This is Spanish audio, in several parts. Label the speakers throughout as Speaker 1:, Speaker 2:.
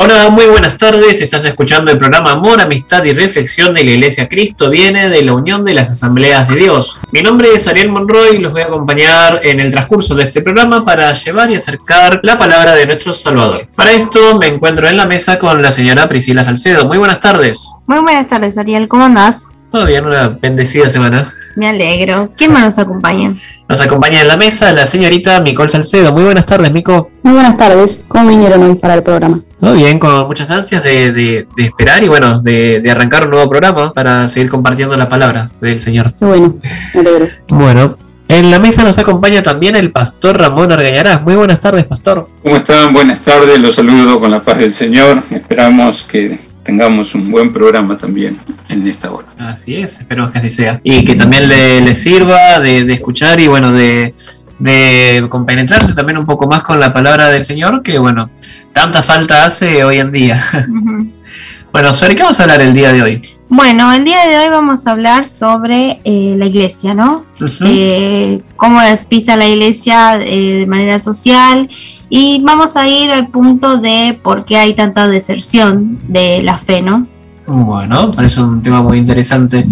Speaker 1: Hola, muy buenas tardes. Estás escuchando el programa Amor, Amistad y Reflexión de la Iglesia Cristo viene de la Unión de las Asambleas de Dios. Mi nombre es Ariel Monroy y los voy a acompañar en el transcurso de este programa para llevar y acercar la palabra de nuestro Salvador. Para esto me encuentro en la mesa con la señora Priscila Salcedo. Muy buenas tardes.
Speaker 2: Muy buenas tardes, Ariel. ¿Cómo andás?
Speaker 1: Todo bien, una bendecida semana.
Speaker 2: Me alegro. ¿Quién más nos acompaña?
Speaker 1: Nos acompaña en la mesa la señorita Micol Salcedo. Muy buenas tardes, Mico.
Speaker 3: Muy buenas tardes. ¿Cómo vinieron hoy para el programa?
Speaker 1: Muy bien, con muchas ansias de, de- de esperar y bueno, de, de arrancar un nuevo programa para seguir compartiendo la palabra del Señor.
Speaker 3: Qué bueno, me alegro.
Speaker 1: Bueno, en la mesa nos acompaña también el pastor Ramón Argañarás. Muy buenas tardes, pastor.
Speaker 4: ¿Cómo están? Buenas tardes, los saludo con la paz del Señor. Esperamos que tengamos un buen programa también en esta hora.
Speaker 1: Así es, esperemos que así sea. Y que también le, le sirva de, de escuchar y bueno, de, de compenetrarse también un poco más con la palabra del Señor, que bueno, tanta falta hace hoy en día. Bueno, ¿sobre qué vamos a hablar el día de hoy?
Speaker 2: Bueno, el día de hoy vamos a hablar sobre eh, la iglesia, ¿no? Eh, cómo es vista la iglesia eh, de manera social y vamos a ir al punto de por qué hay tanta deserción de la fe, ¿no?
Speaker 1: Bueno, parece un tema muy interesante.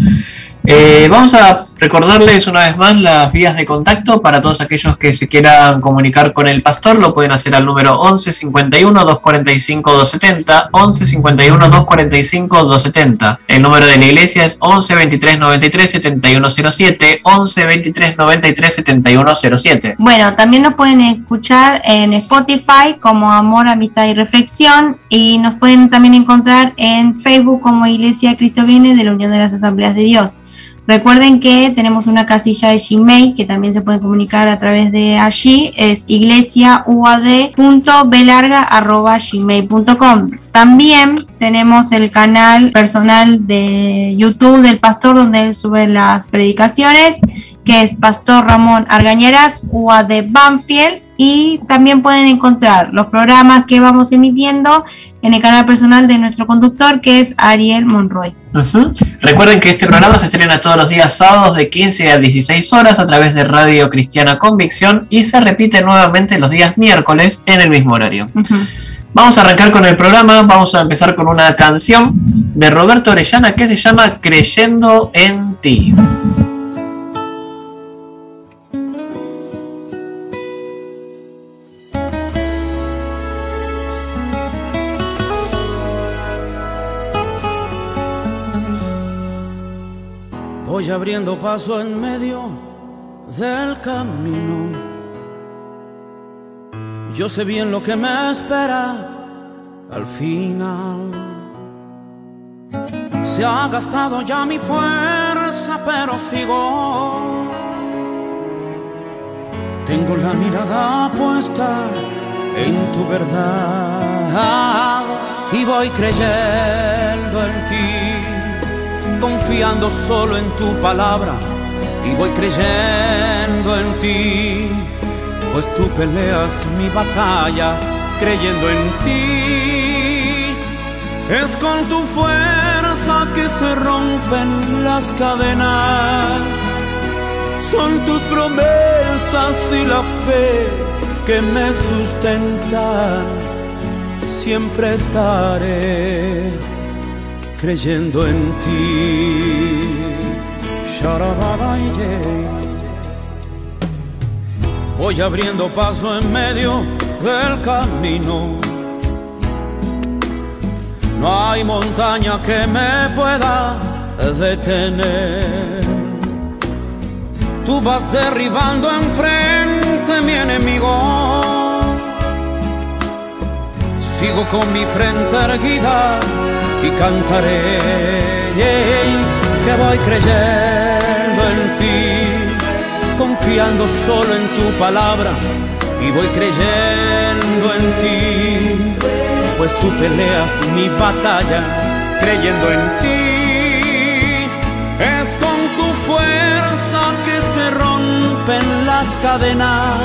Speaker 1: Eh, vamos a recordarles una vez más las vías de contacto para todos aquellos que se quieran comunicar con el pastor. Lo pueden hacer al número 11 51 245 270. 11 51 245 270. El número de la iglesia es 11 23 93 7107. 11 23 93 7107.
Speaker 2: Bueno, también nos pueden escuchar en Spotify como Amor, Amistad y Reflexión y nos pueden también encontrar en Facebook como Iglesia Cristo Viene de la Unión de las Asambleas de Dios. Recuerden que tenemos una casilla de Gmail que también se pueden comunicar a través de allí, es iglesiauad.belarga.gmail.com También tenemos el canal personal de YouTube del pastor donde él sube las predicaciones que es Pastor Ramón Argañeras, UAD Banfield, y también pueden encontrar los programas que vamos emitiendo en el canal personal de nuestro conductor, que es Ariel Monroy.
Speaker 1: Recuerden que este programa se estrena todos los días sábados de 15 a 16 horas a través de Radio Cristiana Convicción y se repite nuevamente los días miércoles en el mismo horario. Vamos a arrancar con el programa, vamos a empezar con una canción de Roberto Orellana que se llama Creyendo en ti.
Speaker 5: Abriendo paso en medio del camino. Yo sé bien lo que me espera al final. Se ha gastado ya mi fuerza, pero sigo. Tengo la mirada puesta en tu verdad y voy creyendo en ti confiando solo en tu palabra y voy creyendo en ti, pues tú peleas mi batalla creyendo en ti. Es con tu fuerza que se rompen las cadenas, son tus promesas y la fe que me sustentan, siempre estaré creyendo en ti. Voy abriendo paso en medio del camino. No hay montaña que me pueda detener. Tú vas derribando enfrente mi enemigo. Sigo con mi frente erguida y cantaré. Que voy creyendo en ti, confiando solo en tu palabra y voy creyendo en ti, pues tú peleas mi batalla creyendo en ti. Es con tu fuerza que se rompen las cadenas,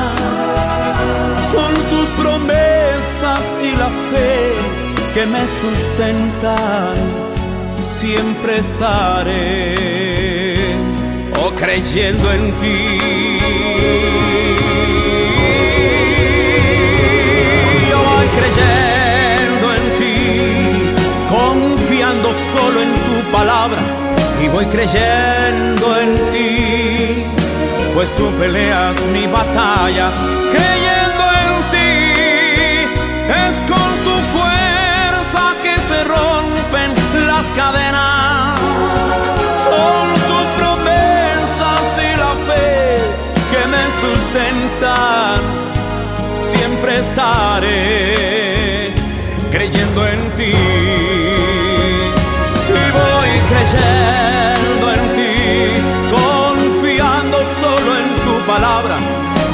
Speaker 5: son tus promesas y la fe que me sustentan, siempre estaré oh, creyendo en ti. Yo voy creyendo en ti, confiando solo en tu palabra y voy creyendo en ti, pues tú peleas mi batalla. Cadenas. Son tus promesas y la fe que me sustentan. Siempre estaré creyendo en ti. Y voy creyendo en ti, confiando solo en tu palabra.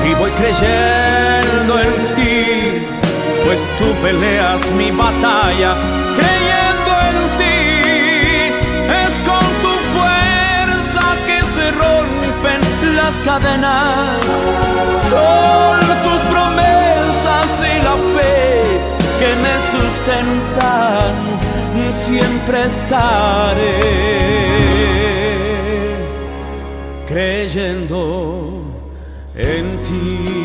Speaker 5: Y voy creyendo en ti, pues tú peleas mi batalla. Cadenas. Son tus promesas y la fe que me sustentan, siempre estaré creyendo en ti.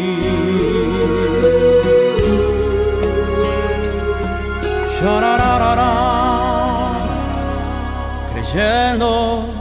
Speaker 5: Creyendo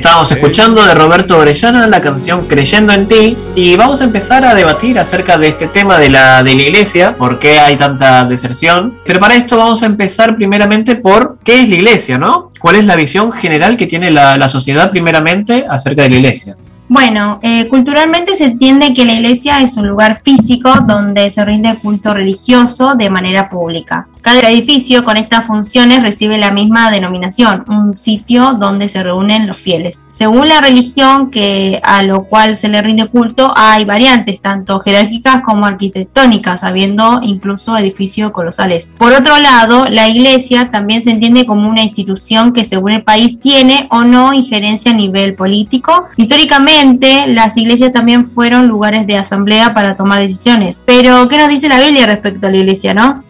Speaker 1: Estábamos escuchando de Roberto Orellana la canción Creyendo en ti y vamos a empezar a debatir acerca de este tema de la, de la iglesia, por qué hay tanta deserción. Pero para esto vamos a empezar primeramente por qué es la iglesia, ¿no? ¿Cuál es la visión general que tiene la, la sociedad primeramente acerca de la iglesia?
Speaker 2: Bueno, eh, culturalmente se entiende que la iglesia es un lugar físico donde se rinde culto religioso de manera pública. Cada edificio con estas funciones recibe la misma denominación, un sitio donde se reúnen los fieles. Según la religión que a lo cual se le rinde culto, hay variantes tanto jerárquicas como arquitectónicas, habiendo incluso edificios colosales. Por otro lado, la iglesia también se entiende como una institución que según el país tiene o no injerencia a nivel político. Históricamente, las iglesias también fueron lugares de asamblea para tomar decisiones. Pero, ¿qué nos dice la Biblia respecto a la iglesia, no?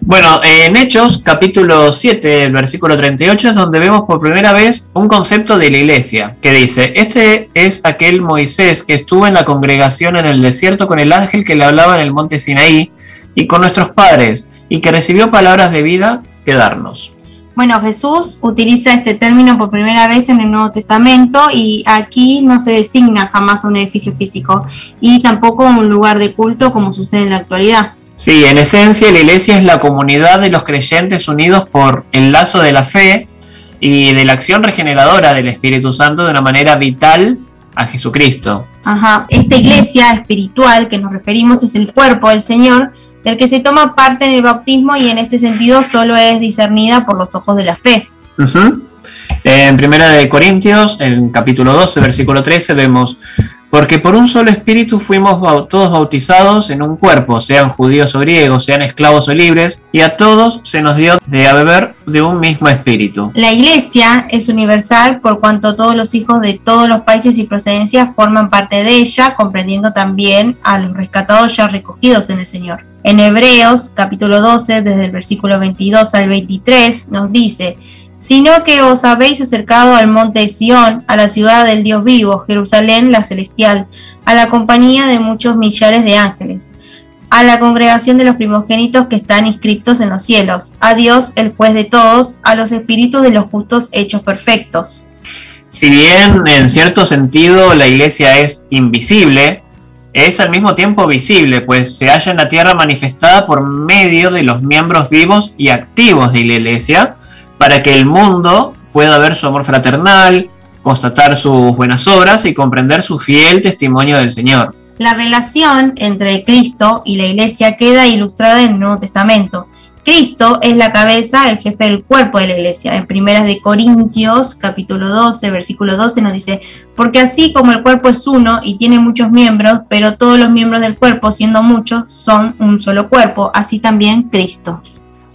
Speaker 1: Bueno, en Hechos, capítulo 7, el versículo 38, es donde vemos por primera vez un concepto de la iglesia, que dice, este es aquel Moisés que estuvo en la congregación en el desierto con el ángel que le hablaba en el monte Sinaí y con nuestros padres, y que recibió palabras de vida que darnos.
Speaker 2: Bueno, Jesús utiliza este término por primera vez en el Nuevo Testamento y aquí no se designa jamás un edificio físico y tampoco un lugar de culto como sucede en la actualidad.
Speaker 1: Sí, en esencia la iglesia es la comunidad de los creyentes unidos por el lazo de la fe y de la acción regeneradora del Espíritu Santo de una manera vital a Jesucristo.
Speaker 2: Ajá, esta iglesia espiritual que nos referimos es el cuerpo del Señor, del que se toma parte en el bautismo y en este sentido solo es discernida por los ojos de la fe.
Speaker 1: En Primera de Corintios, en capítulo 12, versículo 13, vemos, porque por un solo espíritu fuimos todos bautizados en un cuerpo, sean judíos o griegos, sean esclavos o libres, y a todos se nos dio de beber de un mismo espíritu.
Speaker 2: La iglesia es universal por cuanto todos los hijos de todos los países y procedencias forman parte de ella, comprendiendo también a los rescatados ya recogidos en el Señor. En Hebreos capítulo 12, desde el versículo 22 al 23, nos dice, sino que os habéis acercado al monte Sión, a la ciudad del Dios vivo, Jerusalén la celestial, a la compañía de muchos millares de ángeles, a la congregación de los primogénitos que están inscriptos en los cielos, a Dios el juez de todos, a los espíritus de los justos hechos perfectos.
Speaker 1: Si bien en cierto sentido la iglesia es invisible, es al mismo tiempo visible, pues se halla en la tierra manifestada por medio de los miembros vivos y activos de la iglesia, para que el mundo pueda ver su amor fraternal, constatar sus buenas obras y comprender su fiel testimonio del Señor.
Speaker 2: La relación entre Cristo y la iglesia queda ilustrada en el Nuevo Testamento. Cristo es la cabeza, el jefe del cuerpo de la iglesia. En Primeras de Corintios, capítulo 12, versículo 12 nos dice, porque así como el cuerpo es uno y tiene muchos miembros, pero todos los miembros del cuerpo, siendo muchos, son un solo cuerpo, así también Cristo.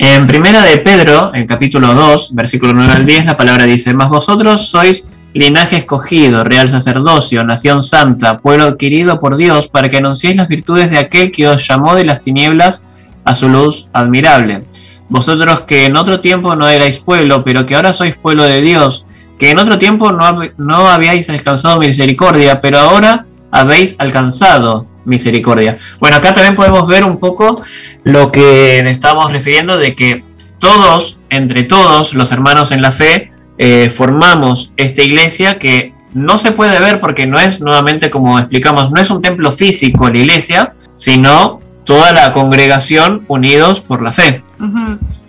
Speaker 1: En primera de Pedro, en capítulo 2, versículo 9 al 10, la palabra dice, Mas vosotros sois linaje escogido, real sacerdocio, nación santa, pueblo adquirido por Dios, para que anunciéis las virtudes de aquel que os llamó de las tinieblas a su luz admirable. Vosotros que en otro tiempo no erais pueblo, pero que ahora sois pueblo de Dios, que en otro tiempo no, no habíais alcanzado misericordia, pero ahora habéis alcanzado misericordia. Bueno, acá también podemos ver un poco lo que estamos refiriendo de que todos, entre todos los hermanos en la fe, eh, formamos esta iglesia que no se puede ver porque no es, nuevamente como explicamos, no es un templo físico la iglesia, sino toda la congregación unidos por la fe.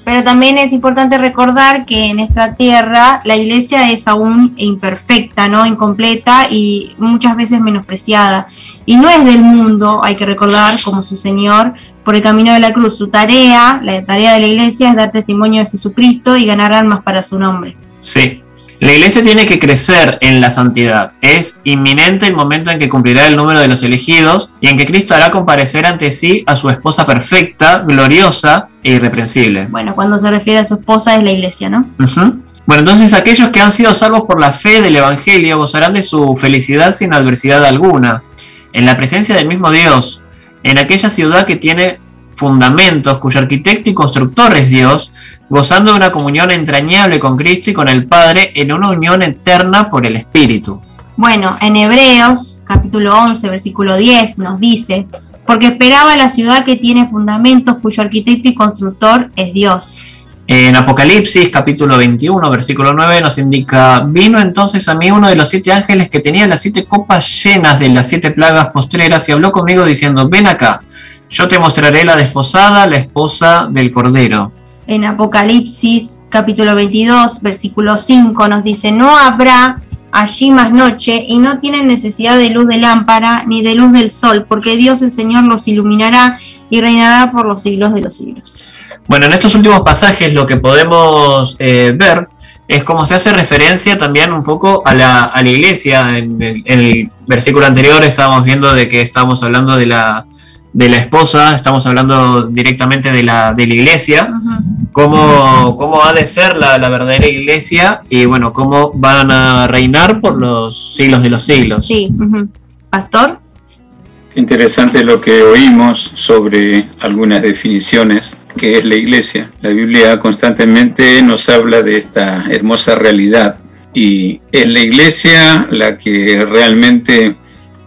Speaker 2: Pero también es importante recordar que en esta tierra la iglesia es aún imperfecta, ¿no? Incompleta y muchas veces menospreciada. Y no es del mundo, hay que recordar, como su Señor, por el camino de la cruz. Su tarea, la tarea de la iglesia es dar testimonio de Jesucristo y ganar almas para su nombre.
Speaker 1: Sí. La iglesia tiene que crecer en la santidad. Es inminente el momento en que cumplirá el número de los elegidos y en que Cristo hará comparecer ante sí a su esposa perfecta, gloriosa e irreprensible.
Speaker 2: Bueno, cuando se refiere a su esposa es la iglesia, ¿no?
Speaker 1: Bueno, entonces aquellos que han sido salvos por la fe del Evangelio gozarán de su felicidad sin adversidad alguna, en la presencia del mismo Dios, en aquella ciudad que tiene fundamentos, cuyo arquitecto y constructor es Dios, gozando de una comunión entrañable con Cristo y con el Padre en una unión eterna por el Espíritu.
Speaker 2: Bueno, en Hebreos, capítulo 11, versículo 10, nos dice, porque esperaba la ciudad que tiene fundamentos, cuyo arquitecto y constructor es Dios.
Speaker 1: En Apocalipsis capítulo 21 versículo 9 nos indica, vino entonces a mí uno de los siete ángeles que tenía las siete copas llenas de las siete plagas postreras y habló conmigo diciendo, ven acá, yo te mostraré la desposada, la esposa del Cordero.
Speaker 2: En Apocalipsis, capítulo 22, versículo 5, nos dice, no habrá allí más noche y no tienen necesidad de luz de lámpara ni de luz del sol, porque Dios el Señor los iluminará y reinará por los siglos de los siglos.
Speaker 1: Bueno, en estos últimos pasajes lo que podemos eh, ver es como se hace referencia también un poco a la, a la iglesia. En el, en el versículo anterior estábamos viendo de que estábamos hablando de la, de la esposa, estamos hablando directamente de la, de la iglesia, cómo, cómo ha de ser la, la verdadera iglesia y bueno, cómo van a reinar por los siglos de los siglos.
Speaker 2: Sí. Pastor.
Speaker 4: Interesante lo que oímos sobre algunas definiciones que es la iglesia. La Biblia constantemente nos habla de esta hermosa realidad y es la iglesia la que realmente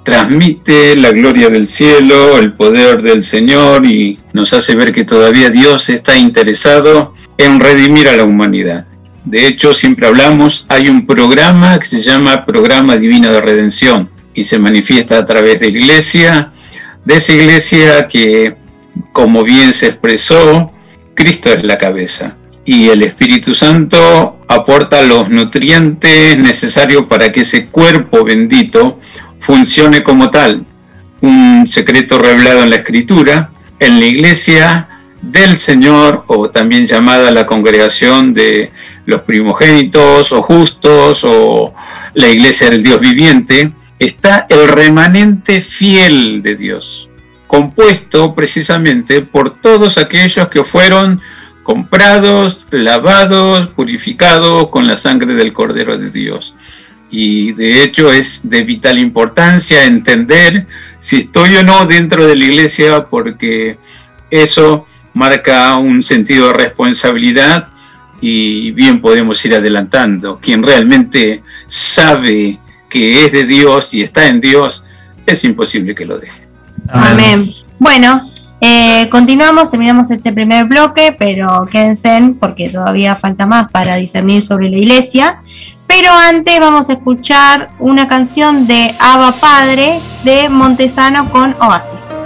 Speaker 4: transmite la gloria del cielo, el poder del Señor y nos hace ver que todavía Dios está interesado en redimir a la humanidad. De hecho, siempre hablamos, hay un programa que se llama Programa Divino de Redención y se manifiesta a través de la iglesia, de esa iglesia que, como bien se expresó, Cristo es la cabeza y el Espíritu Santo aporta los nutrientes necesarios para que ese cuerpo bendito funcione como tal. Un secreto revelado en la Escritura, en la iglesia del Señor, o también llamada la congregación de los primogénitos o justos, o la iglesia del Dios viviente, está el remanente fiel de Dios, compuesto precisamente por todos aquellos que fueron comprados, lavados, purificados con la sangre del Cordero de Dios. Y de hecho es de vital importancia entender si estoy o no dentro de la iglesia porque eso marca un sentido de responsabilidad y bien podemos ir adelantando. Quien realmente sabe que es de Dios y está en Dios, es imposible que lo deje.
Speaker 2: Amén. Bueno, eh, continuamos, terminamos este primer bloque, pero quédense porque todavía falta más para discernir sobre la iglesia. Pero antes vamos a escuchar una canción de Ava Padre de Montesano con Oasis.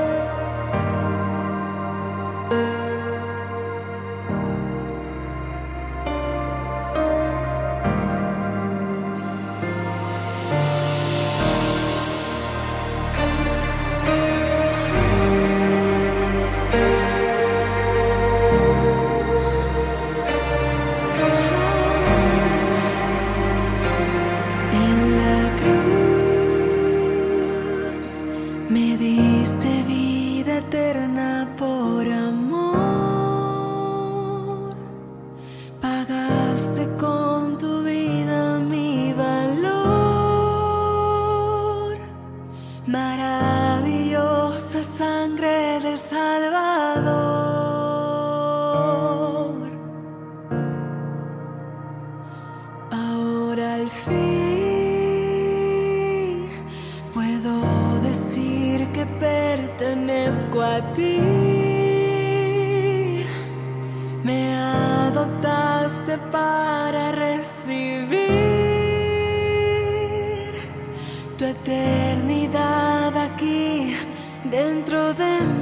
Speaker 6: Tu eternidad aquí dentro de mí.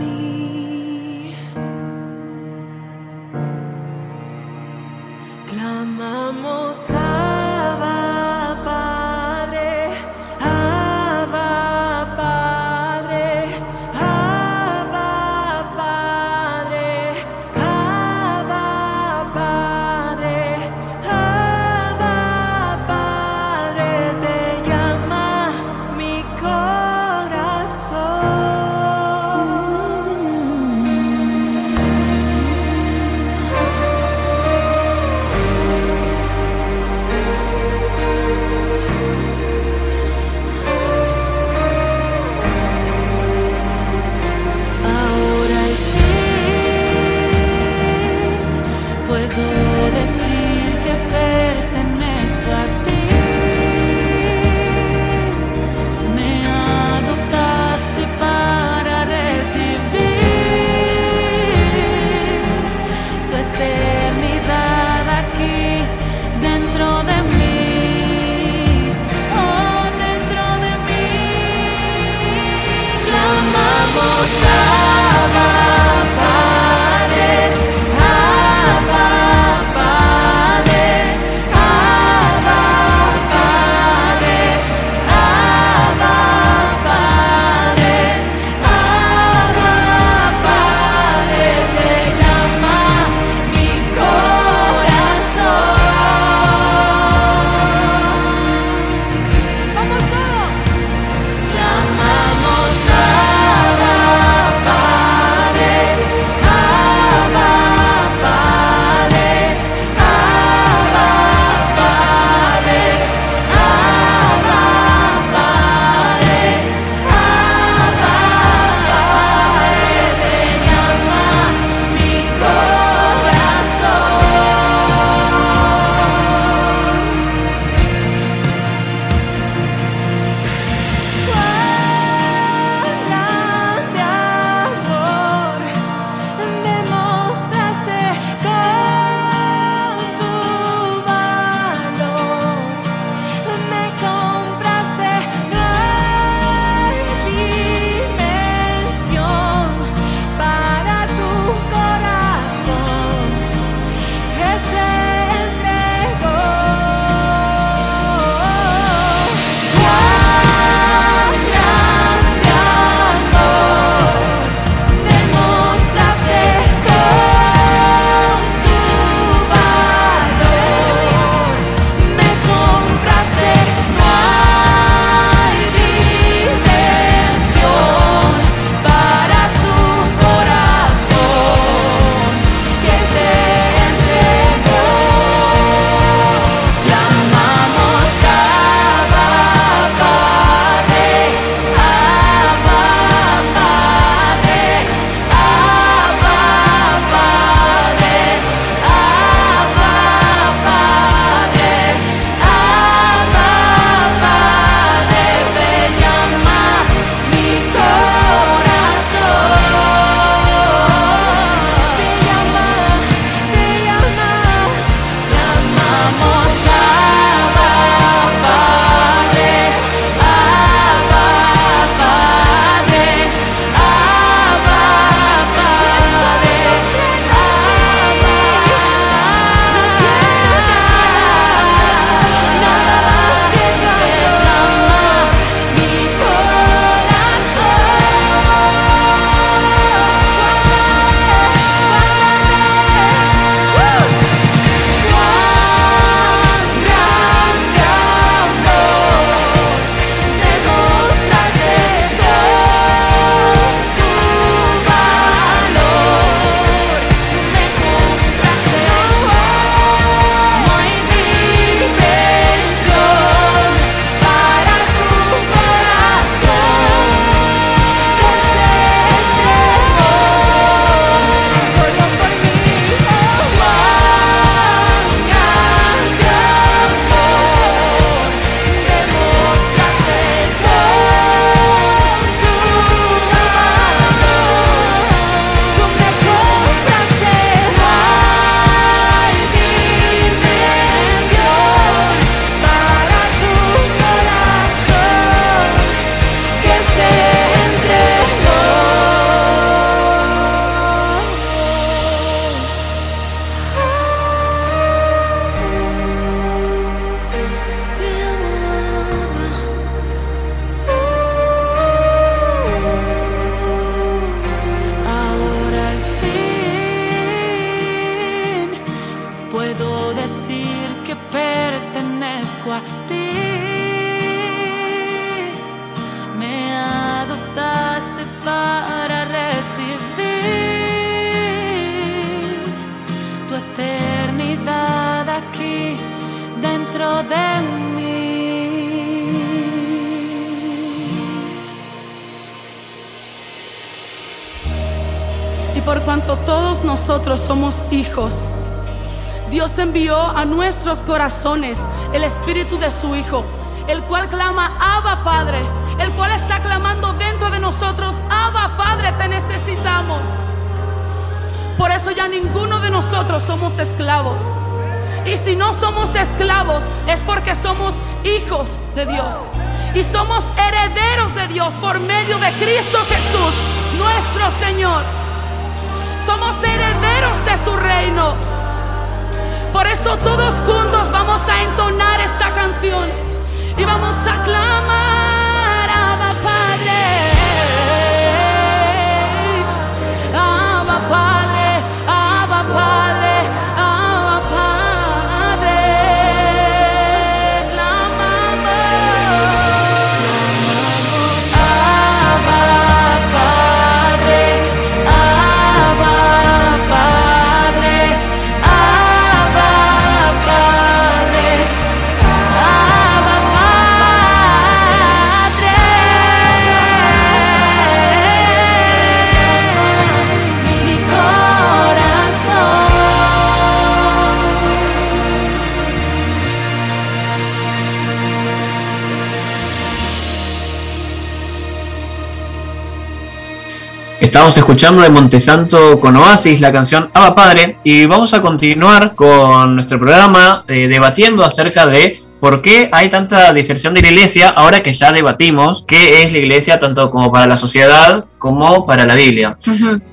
Speaker 7: Dios envió a nuestros corazones el espíritu de su Hijo, el cual clama, Abba Padre, el cual está clamando dentro de nosotros, Abba Padre, te necesitamos. Por eso ya ninguno de nosotros somos esclavos. Y si no somos esclavos es porque somos hijos de Dios. Y somos herederos de Dios por medio de Cristo Jesús, nuestro Señor. Somos herederos de su reino. Por eso todos juntos vamos a
Speaker 1: Estamos escuchando de Montesanto con Oasis la canción Aba Padre y vamos a continuar con nuestro programa eh, debatiendo acerca de por qué hay tanta diserción de la iglesia ahora que ya debatimos qué es la iglesia tanto como para la sociedad como para la Biblia.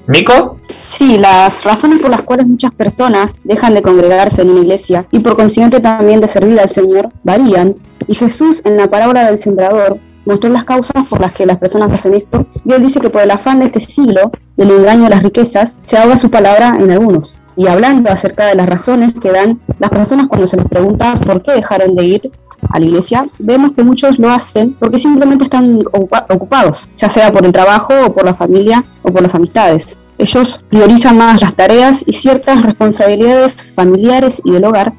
Speaker 1: Nico,
Speaker 3: Sí, las razones por las cuales muchas personas dejan de congregarse en una iglesia y por consiguiente también de servir al Señor varían. Y Jesús en la parábola del sembrador mostró las causas por las que las personas hacen esto y él dice que por el afán de este siglo, del engaño de las riquezas, se ahoga su palabra en algunos. Y hablando acerca de las razones que dan las personas cuando se les pregunta por qué dejaron de ir a la iglesia, vemos que muchos lo hacen porque simplemente están ocupa- ocupados, ya sea por el trabajo o por la familia o por las amistades. Ellos priorizan más las tareas y ciertas responsabilidades familiares y del hogar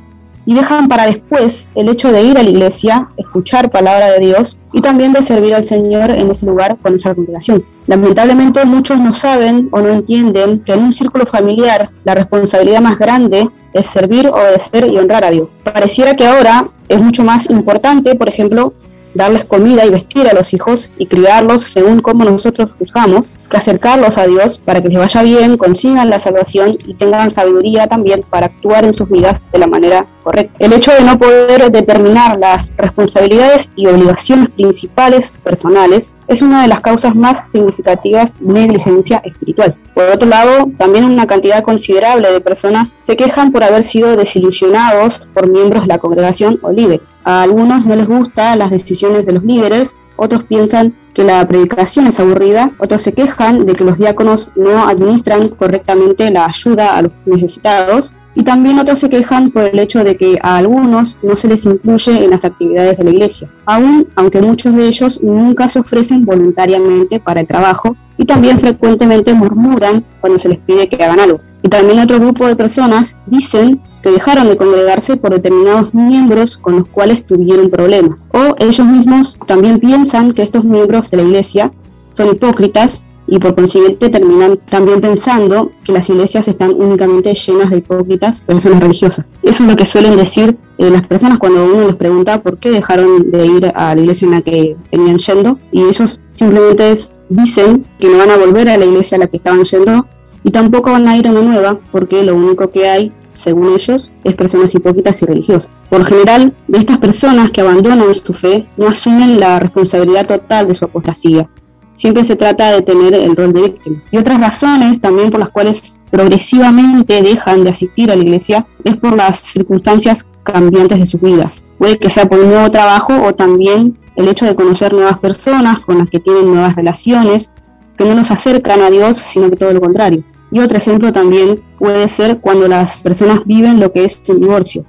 Speaker 3: y dejan para después el hecho de ir a la iglesia, escuchar palabra de Dios y también de servir al Señor en ese lugar con esa congregación. Lamentablemente muchos no saben o no entienden que en un círculo familiar la responsabilidad más grande es servir, obedecer y honrar a Dios. Pareciera que ahora es mucho más importante, por ejemplo, darles comida y vestir a los hijos y criarlos según como nosotros juzgamos, que acercarlos a Dios para que les vaya bien, consigan la salvación y tengan sabiduría también para actuar en sus vidas de la manera correcta. El hecho de no poder determinar las responsabilidades y obligaciones principales personales es una de las causas más significativas de negligencia espiritual. Por otro lado, también una cantidad considerable de personas se quejan por haber sido desilusionados por miembros de la congregación o líderes. A algunos no les gustan las decisiones de los líderes, otros piensan que la predicación es aburrida, otros se quejan de que los diáconos no administran correctamente la ayuda a los necesitados y también otros se quejan por el hecho de que a algunos no se les incluye en las actividades de la iglesia, aun aunque muchos de ellos nunca se ofrecen voluntariamente para el trabajo y también frecuentemente murmuran cuando se les pide que hagan algo. Y también otro grupo de personas dicen dejaron de congregarse por determinados miembros con los cuales tuvieron problemas. O ellos mismos también piensan que estos miembros de la iglesia son hipócritas y por consiguiente terminan también pensando que las iglesias están únicamente llenas de hipócritas personas religiosas. Eso es lo que suelen decir eh, las personas cuando uno les pregunta por qué dejaron de ir a la iglesia en la que venían yendo y ellos simplemente dicen que no van a volver a la iglesia a la que estaban yendo y tampoco van a ir a una nueva porque lo único que hay según ellos, es personas hipócritas y religiosas. Por general, de estas personas que abandonan su fe, no asumen la responsabilidad total de su apostasía. Siempre se trata de tener el rol de víctima. Y otras razones también por las cuales progresivamente dejan de asistir a la iglesia es por las circunstancias cambiantes de sus vidas. Puede que sea por un nuevo trabajo o también el hecho de conocer nuevas personas con las que tienen nuevas relaciones que no nos acercan a Dios, sino que todo lo contrario. Y otro ejemplo también puede ser cuando las personas viven lo que es un divorcio.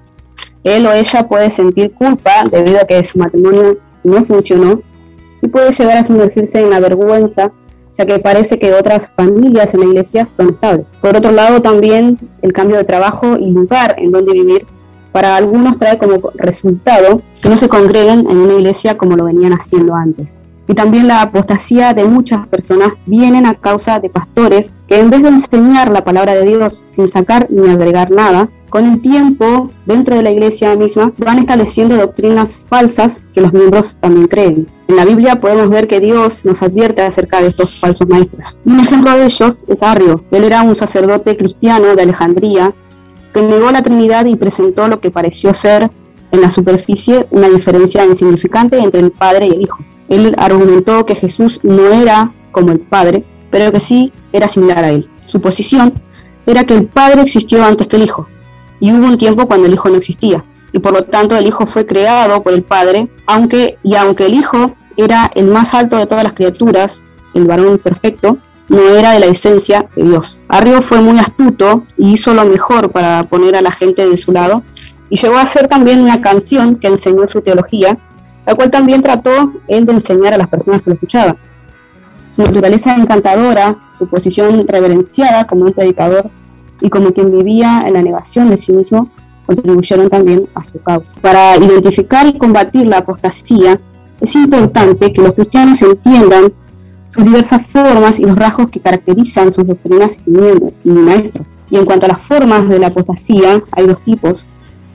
Speaker 3: Él o ella puede sentir culpa debido a que su matrimonio no funcionó y puede llegar a sumergirse en la vergüenza, ya que parece que otras familias en la iglesia son estables. Por otro lado, también el cambio de trabajo y lugar en donde vivir para algunos trae como resultado que no se congreguen en una iglesia como lo venían haciendo antes. Y también la apostasía de muchas personas vienen a causa de pastores que en vez de enseñar la palabra de Dios sin sacar ni agregar nada, con el tiempo, dentro de la iglesia misma, van estableciendo doctrinas falsas que los miembros también creen. En la Biblia podemos ver que Dios nos advierte acerca de estos falsos maestros. Un ejemplo de ellos es Arrio. Él era un sacerdote cristiano de Alejandría que negó la Trinidad y presentó lo que pareció ser en la superficie una diferencia insignificante entre el Padre y el Hijo. Él argumentó que Jesús no era como el Padre, pero que sí era similar a él. Su posición era que el Padre existió antes que el Hijo, y hubo un tiempo cuando el Hijo no existía, y por lo tanto el Hijo fue creado por el Padre, aunque y aunque el Hijo era el más alto de todas las criaturas, el varón perfecto, no era de la esencia de Dios. Arrio fue muy astuto y hizo lo mejor para poner a la gente de su lado, y llegó a hacer también una canción que enseñó su teología, la cual también trató él de enseñar a las personas que lo escuchaban. Su naturaleza encantadora, su posición reverenciada como un predicador y como quien vivía en la negación de sí mismo, contribuyeron también a su causa. Para identificar y combatir la apostasía, es importante que los cristianos entiendan sus diversas formas y los rasgos que caracterizan sus doctrinas y maestros. Y en cuanto a las formas de la apostasía, hay dos tipos,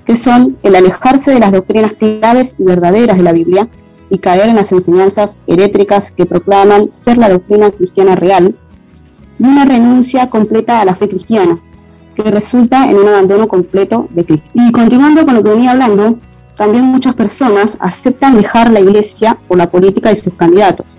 Speaker 3: que son el alejarse de las doctrinas claves y verdaderas de la Biblia y caer en las enseñanzas herétricas que proclaman ser la doctrina cristiana real, y una renuncia completa a la fe cristiana, que resulta en un abandono completo de Cristo. Y continuando con lo que venía hablando, también muchas personas aceptan dejar la iglesia por la política de sus candidatos.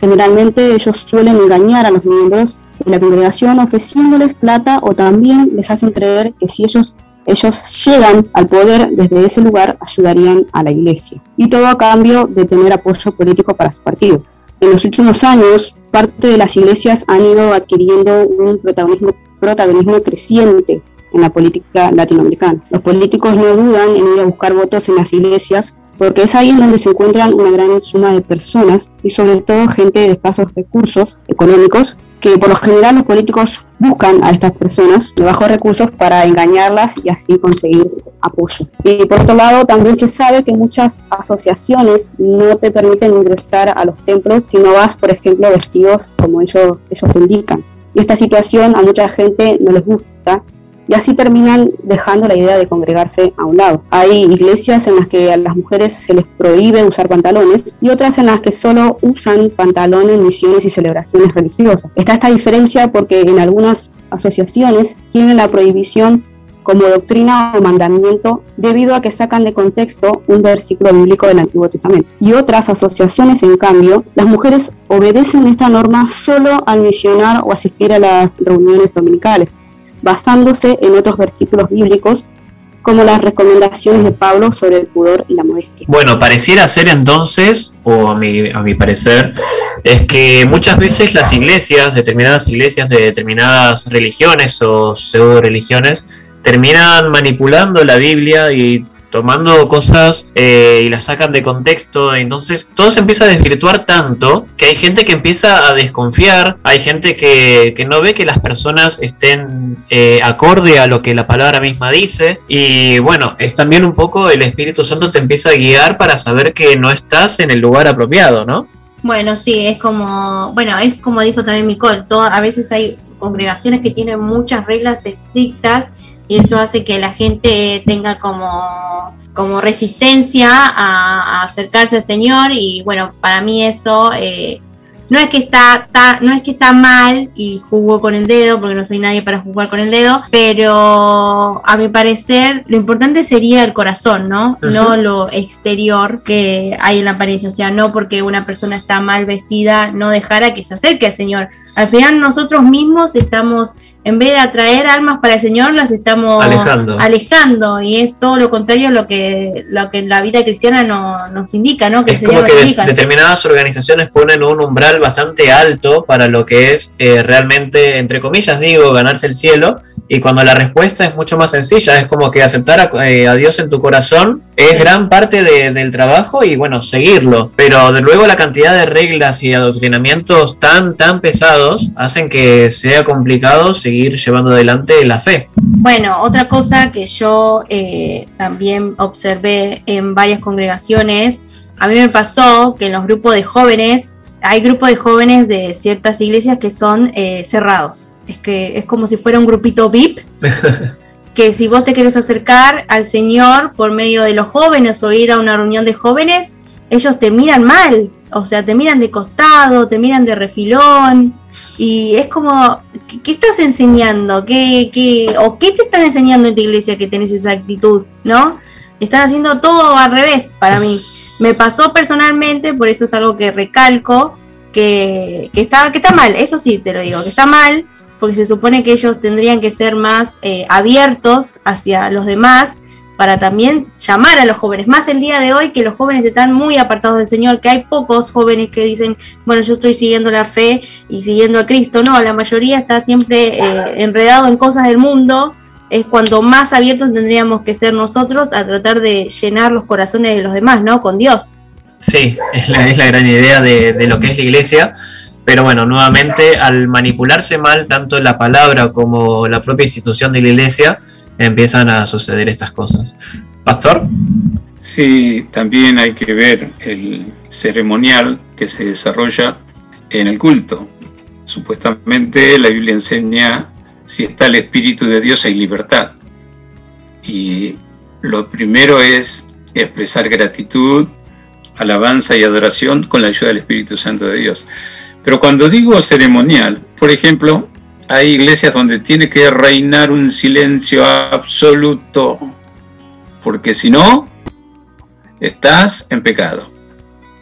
Speaker 3: Generalmente ellos suelen engañar a los miembros de la congregación ofreciéndoles plata o también les hacen creer que si ellos ellos llegan al poder desde ese lugar ayudarían a la iglesia. Y todo a cambio de tener apoyo político para su partido. En los últimos años, parte de las iglesias han ido adquiriendo un protagonismo, creciente en la política latinoamericana. Los políticos no dudan en ir a buscar votos en las iglesias porque es ahí en donde se encuentran una gran suma de personas y sobre todo gente de escasos recursos económicos que por lo general los políticos buscan a estas personas de bajos recursos para engañarlas y así conseguir apoyo. Y por otro lado, también se sabe que muchas asociaciones no te permiten ingresar a los templos si no vas, por ejemplo, vestidos como ellos, ellos te indican. Y esta situación a mucha gente no les gusta y así terminan dejando la idea de congregarse a un lado. Hay iglesias en las que a las mujeres se les prohíbe usar pantalones y otras en las que solo usan pantalones en misiones y celebraciones religiosas. Está esta diferencia porque en algunas asociaciones tienen la prohibición como doctrina o mandamiento debido a que sacan de contexto un versículo bíblico del Antiguo Testamento. Y otras asociaciones, en cambio, las mujeres obedecen esta norma solo al misionar o asistir a las reuniones dominicales basándose en otros versículos bíblicos como las recomendaciones de Pablo sobre el pudor y la modestia.
Speaker 1: Bueno, pareciera ser entonces, o a mi, a mi parecer, es que muchas veces las iglesias, determinadas iglesias de determinadas religiones o pseudo religiones, terminan manipulando la Biblia y tomando cosas eh, y las sacan de contexto. Entonces todo se empieza a desvirtuar tanto que hay gente que empieza a desconfiar, hay gente que, que no ve que las personas estén eh, acorde a lo que la palabra misma dice. Y bueno, es también un poco el Espíritu Santo te empieza a guiar para saber que no estás en el lugar apropiado, ¿no?
Speaker 2: Bueno, sí, es como, bueno, es como dijo también Nicole, a veces hay congregaciones que tienen muchas reglas estrictas y eso hace que la gente tenga como, como resistencia a, a acercarse al Señor y bueno, para mí eso eh, no es que está, está- no es que está mal y jugó con el dedo, porque no soy nadie para jugar con el dedo, pero a mi parecer lo importante sería el corazón, ¿no? No lo exterior que hay en la apariencia, o sea, no porque una persona está mal vestida, no dejar a que se acerque al Señor. Al final nosotros mismos estamos, en vez de atraer almas para el Señor, las estamos
Speaker 1: Alejando.
Speaker 2: alejando, y es todo lo contrario a lo que, lo que la vida cristiana no- nos indica, ¿no? Que
Speaker 1: Es
Speaker 2: el
Speaker 1: como que de- determinadas organizaciones ponen un umbral bastante alto para lo que es eh, realmente, entre comillas, digo, ganarse el cielo. Y cuando la respuesta es mucho más sencilla, es como que aceptar a, eh, a Dios en tu corazón es gran parte de- del trabajo y bueno, seguirlo. Pero de luego la cantidad de reglas y adoctrinamientos tan, tan pesados hacen que sea complicado seguir llevando adelante la fe.
Speaker 2: Bueno, otra cosa que yo eh, también observé en varias congregaciones, a mí me pasó que en los grupos de jóvenes hay grupos de jóvenes de ciertas iglesias que son eh, cerrados. Es que es como si fuera un grupito VIP, que si vos te querés acercar al Señor por medio de los jóvenes o ir a una reunión de jóvenes, ellos te miran mal, o sea, te miran de costado, te miran de refilón, y es como, ¿qué, estás enseñando? ¿Qué, qué, ¿O qué te están enseñando en tu iglesia que tenés esa actitud? ¿No? Están haciendo todo al revés para mí. Me pasó personalmente, por eso es algo que recalco, que, que está, que está mal, eso sí te lo digo, que está mal, porque se supone que ellos tendrían que ser más eh, abiertos hacia los demás para también llamar a los jóvenes, más el día de hoy que los jóvenes están muy apartados del Señor, que hay pocos jóvenes que dicen, bueno, yo estoy siguiendo la fe y siguiendo a Cristo, no, la mayoría está siempre eh, enredado en cosas del mundo, es cuando más abiertos tendríamos que ser nosotros a tratar de llenar los corazones de los demás, ¿no? Con Dios.
Speaker 1: Sí, es la, es la gran idea de, de lo que es la iglesia. Pero bueno, nuevamente, al manipularse mal tanto la palabra como la propia institución de la iglesia, empiezan a suceder estas cosas. Pastor,
Speaker 4: Sí, también hay que ver el ceremonial que se desarrolla en el culto. Supuestamente la Biblia enseña si está el Espíritu de Dios hay libertad. Y lo primero es expresar gratitud, alabanza y adoración con la ayuda del Espíritu Santo de Dios. Pero cuando digo ceremonial, por ejemplo, hay iglesias donde tiene que reinar un silencio absoluto, porque si no, estás en pecado.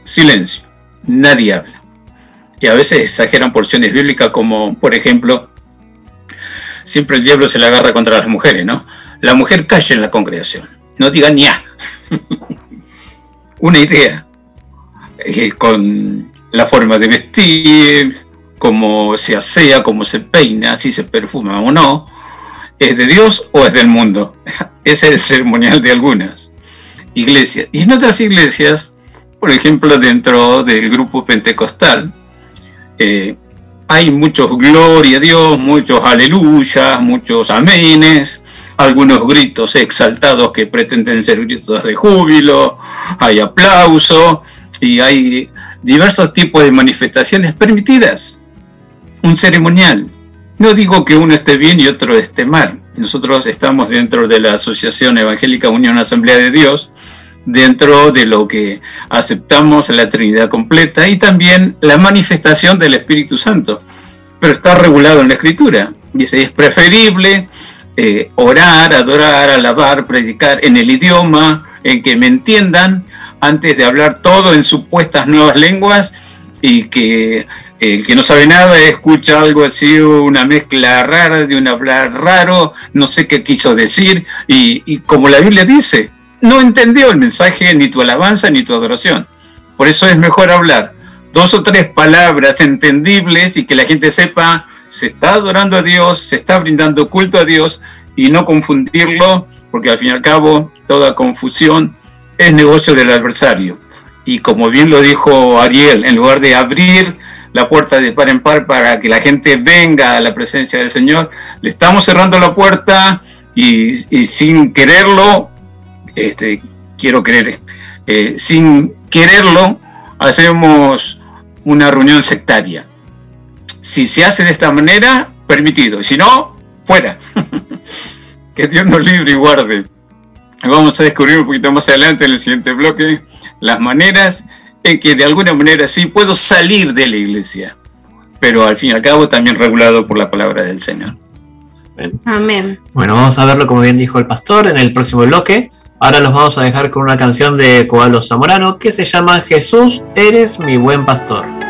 Speaker 4: Silencio, nadie habla. Y a veces exageran porciones bíblicas como, por ejemplo, siempre el diablo se la agarra contra las mujeres, ¿no? La mujer calla en la congregación, no diga ni. Una idea, eh, con la forma de vestir, cómo se asea, cómo se peina, si se perfuma o no, ¿es de Dios o es del mundo? Ese es el ceremonial de algunas iglesias. Y en otras iglesias, por ejemplo, dentro del grupo pentecostal, eh, hay muchos gloria a Dios, muchos aleluyas, muchos amenes, algunos gritos exaltados que pretenden ser gritos de júbilo, hay aplauso y hay diversos tipos de manifestaciones permitidas. Un ceremonial. No digo que uno esté bien y otro esté mal. Nosotros estamos dentro de la Asociación Evangélica Unión Asamblea de Dios, dentro de lo que aceptamos la Trinidad completa y también la manifestación del Espíritu Santo. Pero está regulado en la Escritura. Dice, es preferible eh, orar, adorar, alabar, predicar en el idioma en que me entiendan antes de hablar todo en supuestas nuevas lenguas y que el que no sabe nada escucha algo así, una mezcla rara de un hablar raro, no sé qué quiso decir, y, y, como la Biblia dice, no entendió el mensaje, ni tu alabanza, ni tu adoración. Por eso es mejor hablar dos o tres palabras entendibles y que la gente sepa, se está adorando a Dios, se está brindando culto a Dios, y no confundirlo, porque al fin y al cabo toda confusión es negocio del adversario. Y como bien lo dijo Ariel, en lugar de abrir la puerta de par en par para que la gente venga a la presencia del Señor, le estamos cerrando la puerta y, sin quererlo, este, quiero creer, eh, sin quererlo, hacemos una reunión sectaria. Si se hace de esta manera, permitido. Si no, fuera. que Dios nos libre y guarde. Vamos a descubrir un poquito más adelante en el siguiente bloque las maneras en que de alguna manera sí puedo salir de la iglesia, pero al fin y al cabo también regulado por la palabra del Señor.
Speaker 2: Amén.
Speaker 1: Bueno, vamos a verlo como bien dijo el pastor en el próximo bloque. Ahora los vamos a dejar con una canción de Cobaldo Zamorano que se llama Jesús, eres mi buen pastor.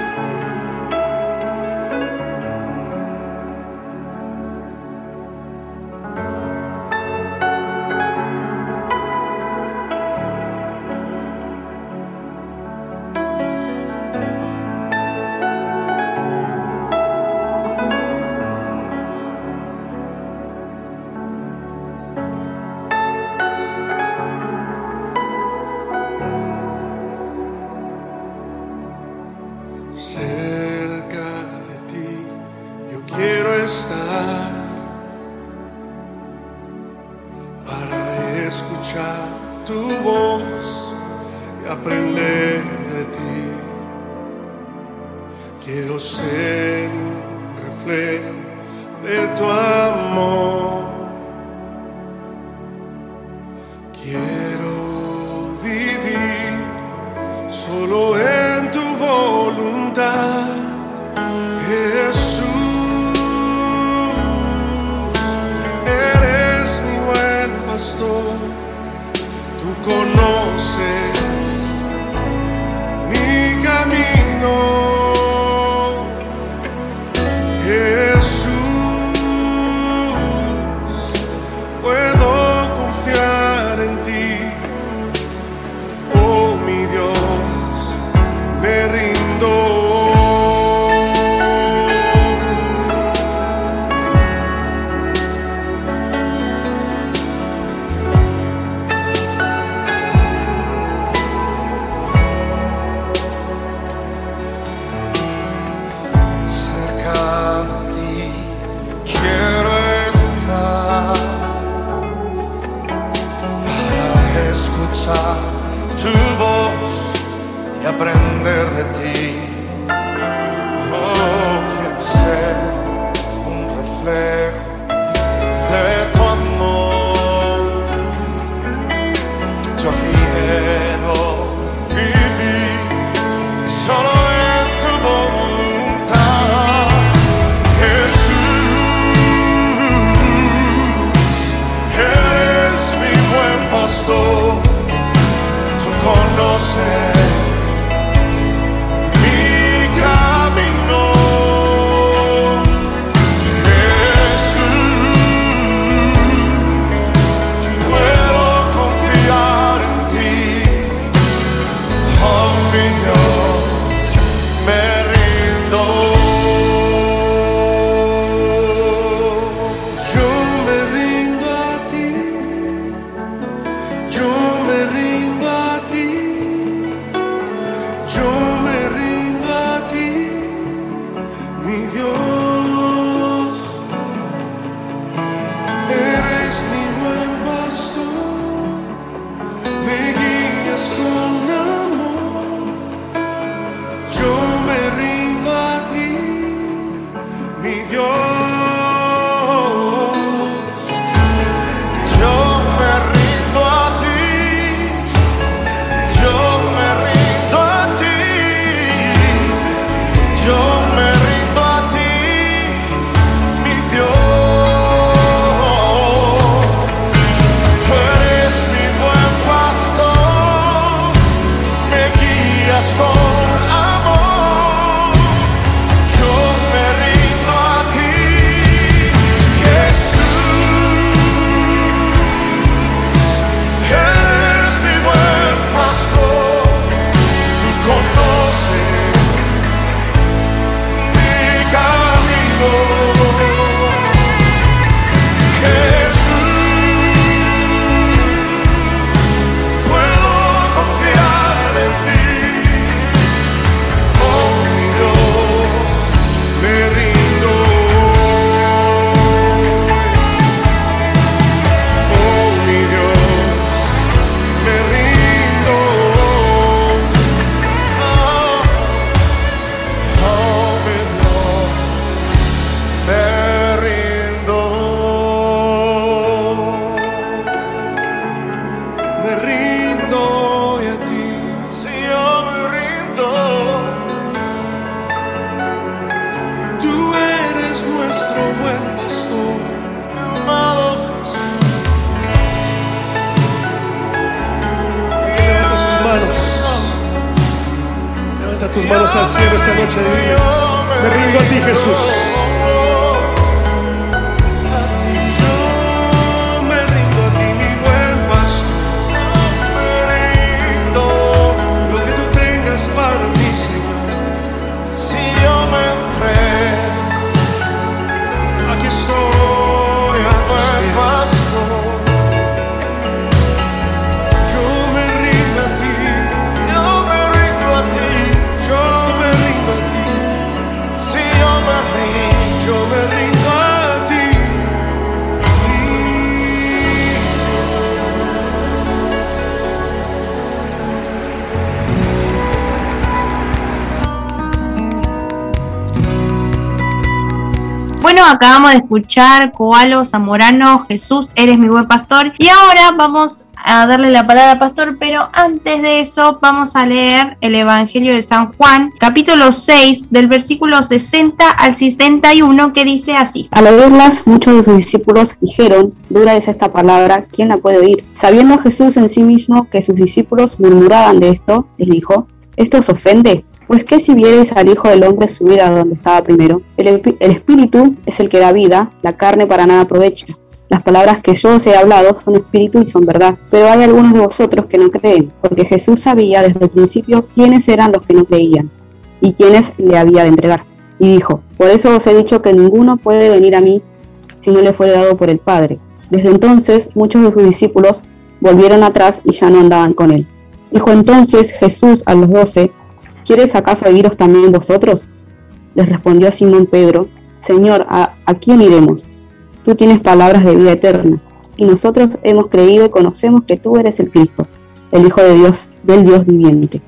Speaker 2: Acabamos de escuchar Coalo Zamorano, Jesús, eres mi buen pastor. Y ahora vamos a darle la palabra al pastor, pero antes de eso vamos a leer el Evangelio de San Juan, capítulo 6, del versículo 60 al 61, que dice así.
Speaker 3: Al oírlas, muchos de sus discípulos dijeron, dura es esta palabra, ¿quién la puede oír? Sabiendo Jesús en sí mismo que sus discípulos murmuraban de esto, les dijo, ¿esto os ofende? Pues que si viereis al Hijo del Hombre subir a donde estaba primero, el, el Espíritu es el que da vida, la carne para nada aprovecha. Las palabras que yo os he hablado son espíritu y son verdad, pero hay algunos de vosotros que no creen, porque Jesús sabía desde el principio quiénes eran los que no creían y quiénes le había de entregar. Y dijo, por eso os he dicho que ninguno puede venir a mí si no le fuere dado por el Padre. Desde entonces muchos de sus discípulos volvieron atrás y ya no andaban con él. Dijo entonces Jesús a los doce, ¿quieres acaso iros también vosotros? Les respondió Simón Pedro, Señor, ¿a, quién iremos? Tú tienes palabras de vida eterna, y nosotros hemos creído y conocemos que tú eres el Cristo, el Hijo de Dios, del Dios viviente.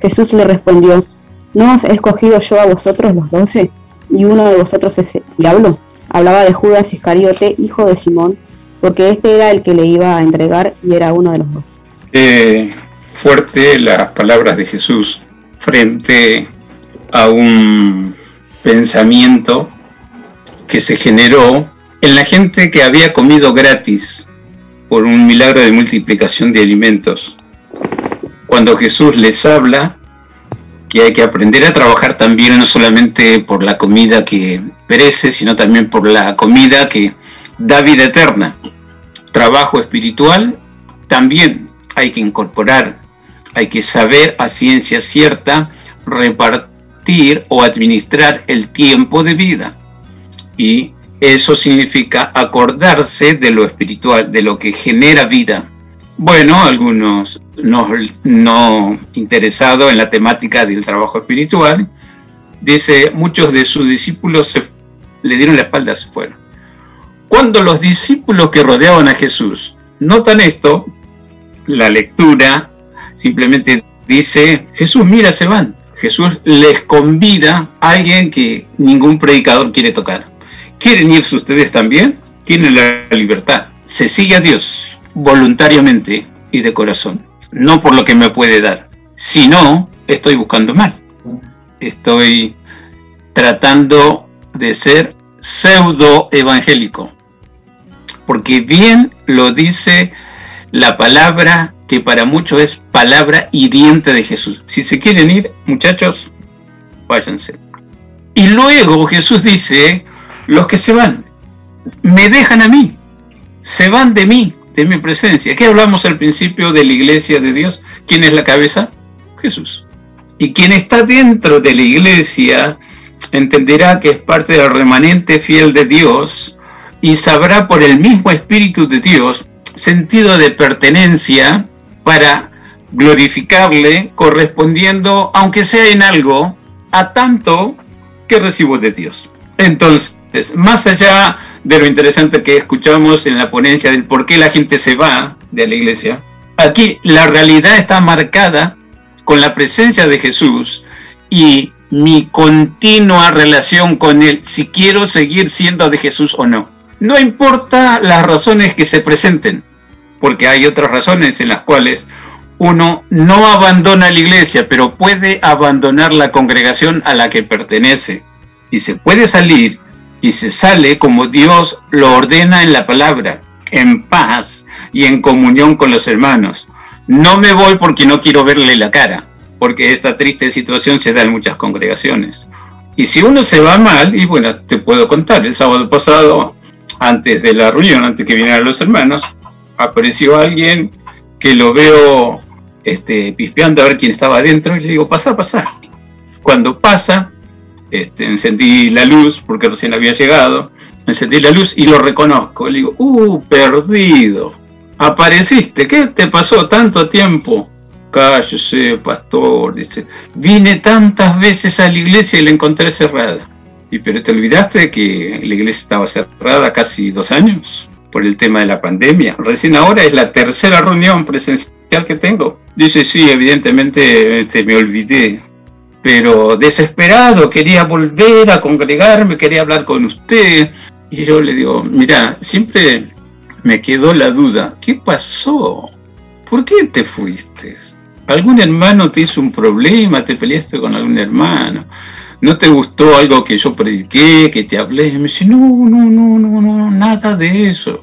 Speaker 3: Jesús le respondió, ¿no os he escogido yo a vosotros los doce? ¿Y uno de vosotros es el diablo? Hablaba de Judas Iscariote, hijo de Simón, porque este era el que le iba a entregar y era uno de los doce.
Speaker 4: Fuerte las palabras de Jesús frente a un pensamiento que se generó en la gente que había comido gratis por un milagro de multiplicación de alimentos. Cuando Jesús les habla que hay que aprender a trabajar también no solamente por la comida que perece, sino también por la comida que da vida eterna. Trabajo espiritual también hay que incorporar, hay que saber a ciencia cierta repartir o administrar el tiempo de vida. Y eso significa acordarse de lo espiritual, de lo que genera vida. Bueno, algunos no, interesados en la temática del trabajo espiritual, dice, muchos de sus discípulos se, le dieron la espalda, se fueron. Cuando los discípulos que rodeaban a Jesús notan esto, la lectura simplemente dice, Jesús, mira, se van. Jesús les convida a alguien que ningún predicador quiere tocar. ¿Quieren irse ustedes también? Tienen la libertad. Se sigue a Dios voluntariamente y de corazón. No por lo que me puede dar. Si no, estoy buscando mal. Estoy tratando de ser pseudo evangélico. Porque bien lo dice la palabra que para muchos es palabra hiriente de Jesús. Si se quieren ir, muchachos, váyanse. Y luego Jesús dice, los que se van, me dejan a mí, se van de mí, de mi presencia. ¿Qué hablamos al principio de la iglesia de Dios? ¿Quién es la cabeza? Jesús. Y quien está dentro de la iglesia entenderá que es parte del remanente fiel de Dios y sabrá por el mismo Espíritu de Dios sentido de pertenencia para glorificarle correspondiendo, aunque sea en algo, a tanto que recibo de Dios. Entonces, más allá de lo interesante que escuchamos en la ponencia del por qué la gente se va de la iglesia, aquí la realidad está marcada con la presencia de Jesús y mi continua relación con Él, si quiero seguir siendo de Jesús o no. No importa las razones que se presenten, porque hay otras razones en las cuales uno no abandona la iglesia, pero puede abandonar la congregación a la que pertenece. Y se puede salir y se sale como Dios lo ordena en la palabra, en paz y en comunión con los hermanos. No me voy porque no quiero verle la cara, porque esta triste situación se da en muchas congregaciones. Y si uno se va mal, y bueno, te puedo contar, el sábado pasado, antes de la reunión, antes que vinieran los hermanos, apareció alguien que lo veo este, pispeando a ver quién estaba adentro y le digo, pasa, pasa. Cuando pasa, este, encendí la luz porque recién había llegado, encendí la luz y lo reconozco. Le digo, uh, perdido. Apareciste, ¿qué te pasó tanto tiempo? Cállese, pastor, dice, vine tantas veces a la iglesia y la encontré cerrada. Y pero te olvidaste de que la iglesia estaba cerrada casi dos años por el tema de la pandemia. Recién ahora es la tercera reunión presencial que tengo. Dice, sí, evidentemente este, me olvidé. pero desesperado, quería volver a congregarme, quería hablar con usted. Y yo le digo, mira, siempre me quedó la duda, ¿qué pasó? ¿Por qué te fuiste? ¿Algún hermano te hizo un problema? ¿Te peleaste con algún hermano? ¿No te gustó algo que yo prediqué, que te hablé? Y me dice, no, no, no, no, no, nada de eso.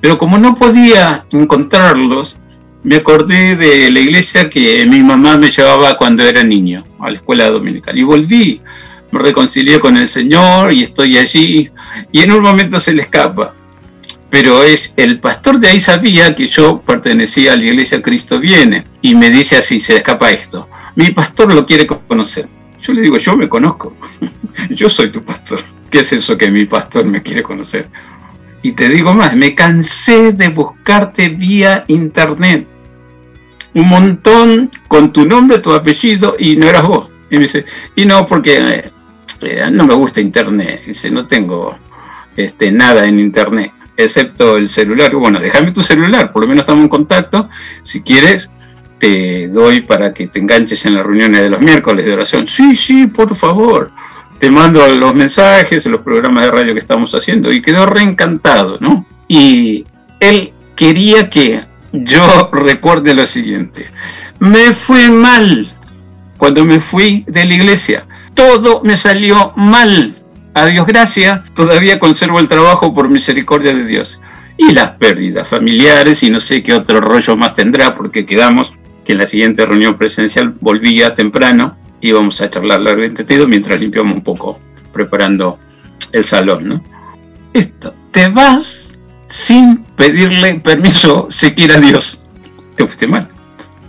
Speaker 4: Pero como no podía encontrarlos, me acordé de la iglesia que mi mamá me llevaba cuando era niño, a la escuela dominical. Y volví, me reconcilié con el Señor y estoy allí. Y en un momento se le escapa. Pero es el pastor de ahí sabía que yo pertenecía a la iglesia Cristo viene. Y me dice así, se le escapa esto. Mi pastor lo quiere conocer. Yo le digo, yo me conozco. yo soy tu pastor. ¿Qué es eso que mi pastor me quiere conocer? Y te digo más, me cansé de buscarte vía internet. Un montón con tu nombre, tu apellido y no eras vos. Y me dice, y no, porque eh, eh, no me gusta internet. Dice, no tengo este, nada en internet, excepto el celular. Bueno, déjame tu celular, por lo menos estamos en contacto. Si quieres, te doy para que te enganches en las reuniones de los miércoles de oración. Sí, sí, por favor te mando los mensajes, los programas de radio que estamos haciendo y quedó reencantado, ¿no? Y él quería que yo recuerde lo siguiente, me fue mal cuando me fui de la iglesia, todo me salió mal, a Dios gracias, todavía conservo el trabajo por misericordia de Dios. Y las pérdidas familiares y no sé qué otro rollo más tendrá porque quedamos que en la siguiente reunión presencial volvía temprano íbamos a charlar largo y entendido mientras limpiamos un poco, preparando el salón, ¿no? Esto, te vas sin pedirle permiso siquiera a Dios. Te fuiste mal.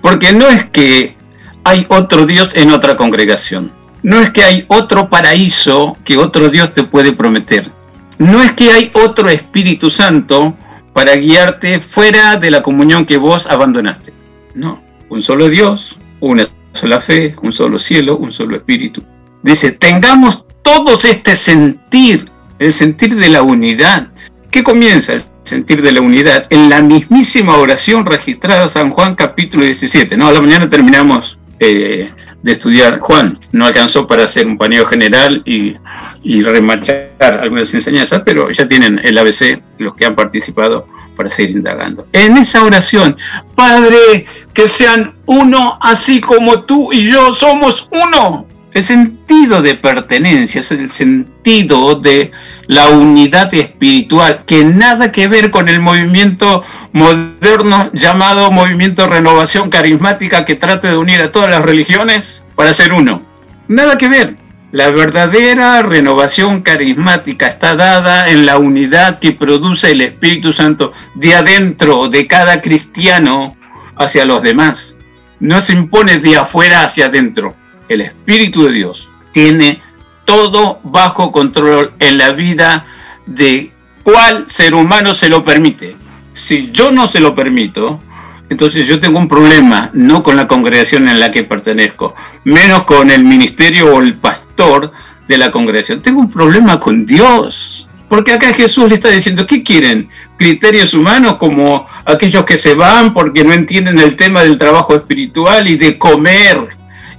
Speaker 4: Porque no es que hay otro Dios en otra congregación. No es que hay otro paraíso que otro Dios te puede prometer. No es que hay otro Espíritu Santo para guiarte fuera de la comunión que vos abandonaste. No, un solo Dios, una sola fe, un solo cielo, un solo espíritu. Dice, tengamos todos este sentir, el sentir de la unidad. ¿Qué comienza el sentir de la unidad? En la mismísima oración registrada San Juan capítulo 17. No, a la mañana terminamos eh, de estudiar Juan. No alcanzó para hacer un paneo general y, y remachar algunas enseñanzas, pero ya tienen el ABC los que han participado para seguir indagando. En esa oración, Padre, que sean uno así como tú y yo somos uno. El sentido de pertenencia es el sentido de la unidad espiritual, que nada que ver con el movimiento moderno llamado movimiento renovación carismática que trate de unir a todas las religiones para ser uno. Nada que ver. La verdadera renovación carismática está dada en la unidad que produce el Espíritu Santo de adentro de cada cristiano hacia los demás. No se impone de afuera hacia adentro. El Espíritu de Dios tiene todo bajo control en la vida de cuál ser humano se lo permite. Si yo no se lo permito, entonces yo tengo un problema, no con la congregación en la que pertenezco, menos con el ministerio o el pastor de la congregación. Tengo un problema con Dios. Porque acá Jesús le está diciendo, ¿qué quieren? Criterios humanos como aquellos que se van porque no entienden el tema del trabajo espiritual y de comer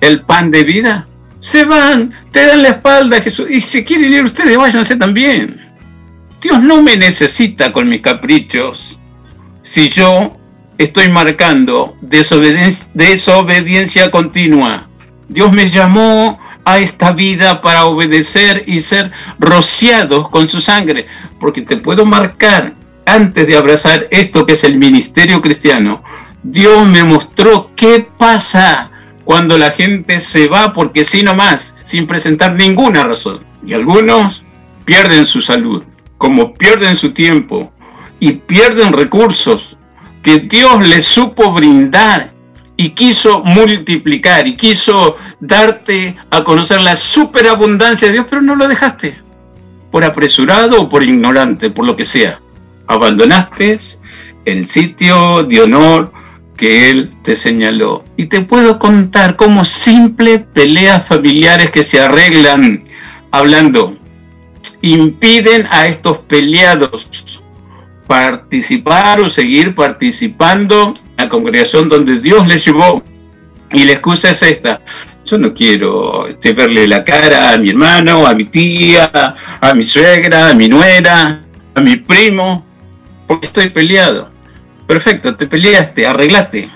Speaker 4: el pan de vida. Se van, te dan la espalda Jesús y si quieren ir ustedes, váyanse también. Dios no me necesita con mis caprichos si yo estoy marcando desobediencia, desobediencia continua. Dios me llamó a esta vida para obedecer y ser rociados con su sangre, porque te puedo marcar antes de abrazar esto que es el ministerio cristiano. Dios me mostró qué pasa cuando la gente se va porque sí nomás, sin presentar ninguna razón. Y algunos pierden su salud, como pierden su tiempo y pierden recursos que Dios les supo brindar y quiso multiplicar y quiso darte a conocer la superabundancia de Dios, pero no lo dejaste. Por apresurado o por ignorante, por lo que sea. Abandonaste el sitio de honor que Él te señaló. Y te puedo contar como simple peleas familiares que se arreglan hablando impiden a estos peleados participar o seguir participando en la congregación donde Dios les llevó. Y la excusa es esta, Yo no quiero este, verle la cara a mi hermano, a mi tía, a mi suegra, a mi nuera, a mi primo, porque estoy peleado. Perfecto, te peleaste, arreglate,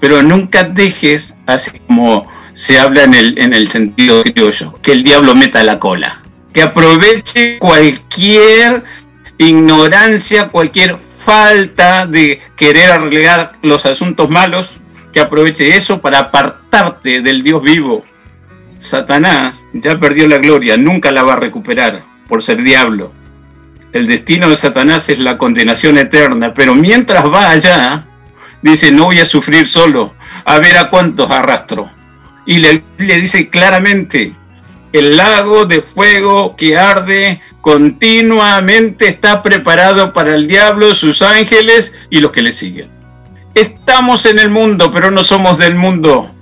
Speaker 4: pero nunca dejes, así como se habla en el, en el sentido criollo, que el diablo meta la cola, que aproveche cualquier ignorancia, cualquier falta de querer arreglar los asuntos malos, que aproveche eso para apartarte del Dios vivo. Satanás ya perdió la gloria, nunca la va a recuperar por ser diablo. El destino de Satanás es la condenación eterna, pero mientras va allá, dice, no voy a sufrir solo, a ver a cuántos arrastro. Y le, le dice claramente, el lago de fuego que arde continuamente está preparado para el diablo, sus ángeles y los que le siguen. Estamos en el mundo, pero no somos del mundo.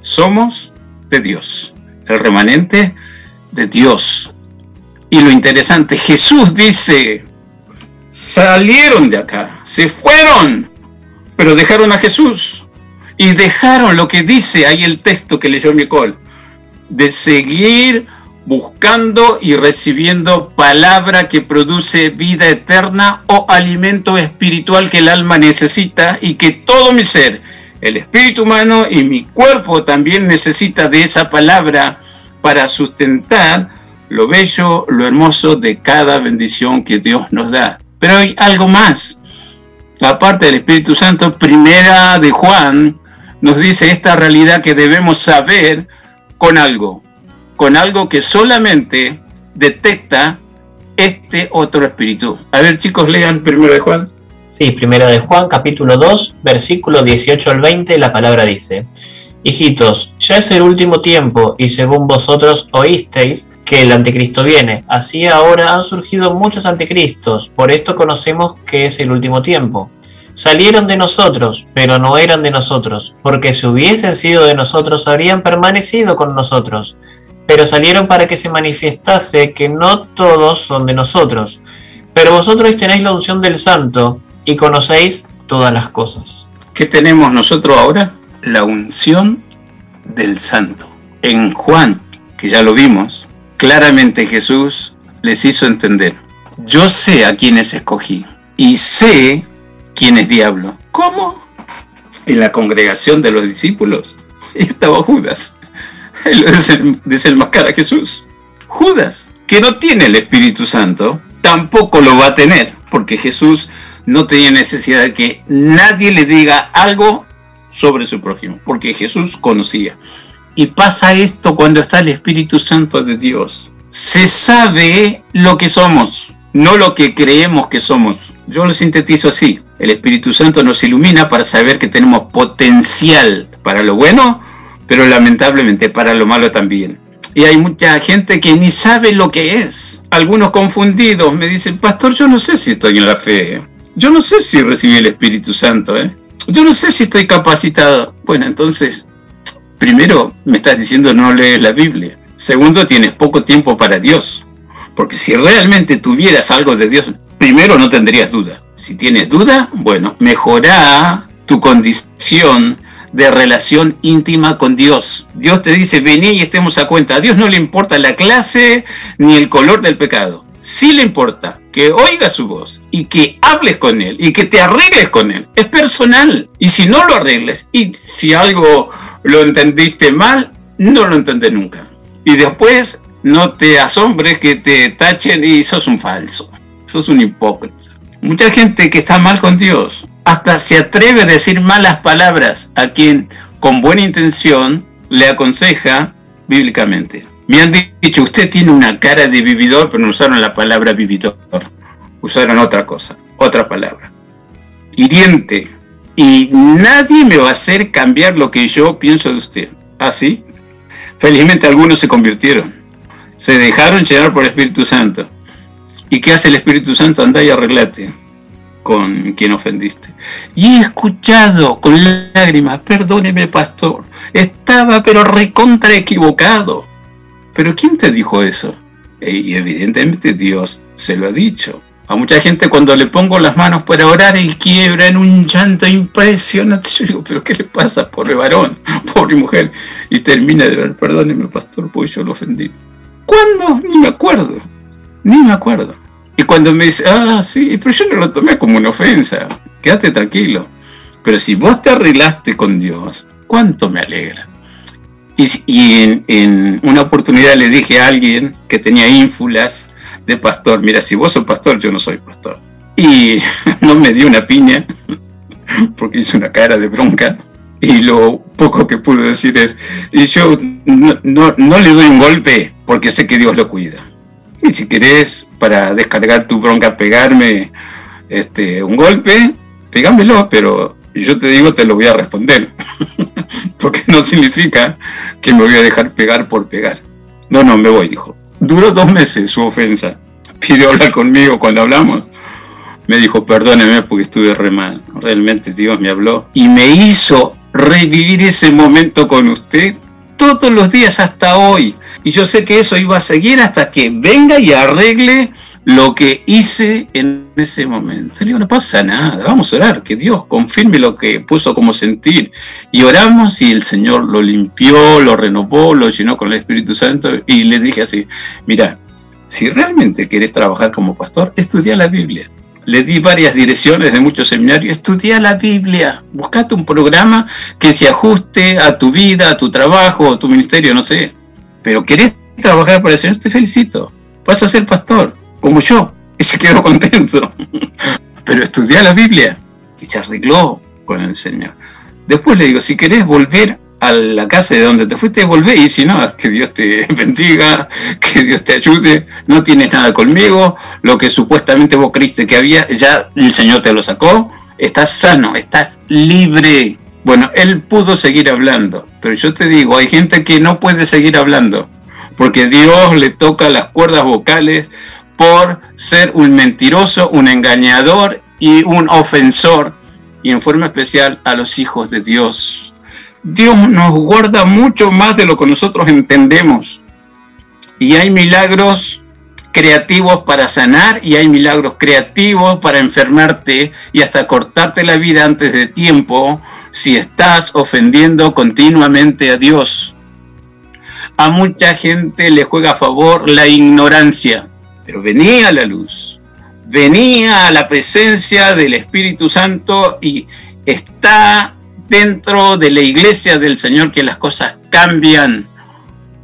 Speaker 4: Somos de Dios. El remanente de Dios. Y lo interesante, Jesús dice, salieron de acá, se fueron, pero dejaron a Jesús. Y dejaron lo que dice ahí el texto que leyó Nicole, de seguir buscando y recibiendo palabra que produce vida eterna o alimento espiritual que el alma necesita y que todo mi ser, el espíritu humano y mi cuerpo también necesita de esa palabra para sustentar lo bello, lo hermoso de cada bendición que Dios nos da. Pero hay algo más. Aparte del Espíritu Santo, primera de Juan nos dice esta realidad que debemos saber con algo con algo que solamente detecta este otro espíritu. A ver, chicos, lean primero de Juan.
Speaker 1: Sí, primero de Juan, capítulo 2, versículo 18 al 20, la palabra dice, Hijitos, ya es el último tiempo, y según vosotros oísteis que el anticristo viene. Así ahora han surgido muchos anticristos, por esto conocemos que es el último tiempo. Salieron de nosotros, pero no eran de nosotros, porque si hubiesen sido de nosotros habrían permanecido con nosotros pero salieron para que se manifestase que no todos son de nosotros. Pero vosotros tenéis la unción del Santo y conocéis todas las cosas.
Speaker 4: ¿Qué tenemos nosotros ahora? La unción del Santo. En Juan, que ya lo vimos, claramente Jesús les hizo entender, yo sé a quienes escogí y sé quién es diablo. ¿Cómo? En la congregación de los discípulos estaba Judas desenmascara a Jesús. Judas, que no tiene el Espíritu Santo, tampoco lo va a tener, porque Jesús no tenía necesidad de que nadie le diga algo sobre su prójimo, porque Jesús conocía. Y pasa esto cuando está el Espíritu Santo de Dios. Se sabe lo que somos, no lo que creemos que somos. Yo lo sintetizo así. El Espíritu Santo nos ilumina para saber que tenemos potencial para lo bueno pero lamentablemente para lo malo también. Y hay mucha gente que ni sabe lo que es. Algunos confundidos me dicen, pastor, yo no sé si estoy en la fe. Yo no sé si recibí el Espíritu Santo. ¿eh? Yo no sé si estoy capacitado. Bueno, entonces, primero me estás diciendo no lees la Biblia. Segundo, tienes poco tiempo para Dios. Porque si realmente tuvieras algo de Dios, primero no tendrías duda. Si tienes duda, bueno, mejora tu condición de relación íntima con Dios. Dios te dice, vení y estemos a cuenta. A Dios no le importa la clase ni el color del pecado. Sí le importa que oigas su voz y que hables con Él y que te arregles con Él. Es personal. Y si no lo arregles y si algo lo entendiste mal, no lo entendés nunca. Y después no te asombres que te tachen y sos un falso. Sos un hipócrita. Mucha gente que está mal con Dios hasta se atreve a decir malas palabras a quien con buena intención le aconseja bíblicamente. Me han dicho, usted tiene una cara de vividor, pero no usaron la palabra vividor, usaron otra cosa, otra palabra. Hiriente. Y nadie me va a hacer cambiar lo que yo pienso de usted. ¿Así? ¿Ah, Felizmente algunos se convirtieron. Se dejaron llenar por el Espíritu Santo. ¿Y qué hace el Espíritu Santo? Anda y arreglate con quien ofendiste. Y he escuchado con lágrimas, perdóneme pastor, estaba pero recontra equivocado. Pero ¿quién te dijo eso? Y evidentemente Dios se lo ha dicho. A mucha gente cuando le pongo las manos para orar y quiebra en un llanto impresionante. Yo digo, pero ¿qué le pasa? Pobre varón, pobre mujer. Y termina de ver, perdóneme pastor, porque yo lo ofendí. ¿Cuándo? Ni me acuerdo. Ni me acuerdo. Y cuando me dice, ah, sí, pero yo no lo tomé como una ofensa. Quédate tranquilo. Pero si vos te arreglaste con Dios, ¿cuánto me alegra? Y, en, una oportunidad le dije a alguien que tenía ínfulas de pastor, mira, si vos sos pastor, yo no soy pastor. Y no me dio una piña, porque hizo una cara de bronca. Y lo poco que pude decir es, y yo no, no- no le doy un golpe porque sé que Dios lo cuida. Y si querés, para descargar tu bronca, pegarme este, un golpe, pegámelo, pero yo te digo, te lo voy a responder. porque no significa que me voy a dejar pegar por pegar. No, no, me voy, dijo. Duró dos meses su ofensa. Pidió hablar conmigo cuando hablamos. Me dijo, perdóneme porque estuve re mal. Realmente Dios me habló y me hizo revivir ese momento con usted todos los días hasta hoy. Y yo sé que eso iba a seguir hasta que venga y arregle lo que hice en ese momento. Le digo, no pasa nada, vamos a orar, que Dios confirme lo que puso como sentir. Y oramos y el Señor lo limpió, lo renovó, lo llenó con el Espíritu Santo. Y le dije así, mira, si realmente quieres trabajar como pastor, estudia la Biblia. Le di varias direcciones de muchos seminarios, estudia la Biblia, buscate un programa que se ajuste a tu vida, a tu trabajo, a tu ministerio, no sé. Pero querés trabajar para el Señor, te felicito. Vas a ser pastor, como yo. Y se quedó contento. Pero estudia la Biblia y se arregló con el Señor. Después le digo, si querés volver a la casa de donde te fuiste, volvé. Y si no, que Dios te bendiga, que Dios te ayude. No tienes nada conmigo. Lo que supuestamente vos creíste que había, ya el Señor te lo sacó. Estás sano, estás libre. Bueno, él pudo seguir hablando, pero yo te digo, hay gente que no puede seguir hablando, porque Dios le toca las cuerdas vocales por ser un mentiroso, un engañador y un ofensor, y en forma especial a los hijos de Dios. Dios nos guarda mucho más de lo que nosotros entendemos. Y hay milagros creativos para sanar y hay milagros creativos para enfermarte y hasta cortarte la vida antes de tiempo si estás ofendiendo continuamente a Dios. A mucha gente le juega a favor la ignorancia, pero venía la luz, venía la presencia del Espíritu Santo y está dentro de la iglesia del Señor que las cosas cambian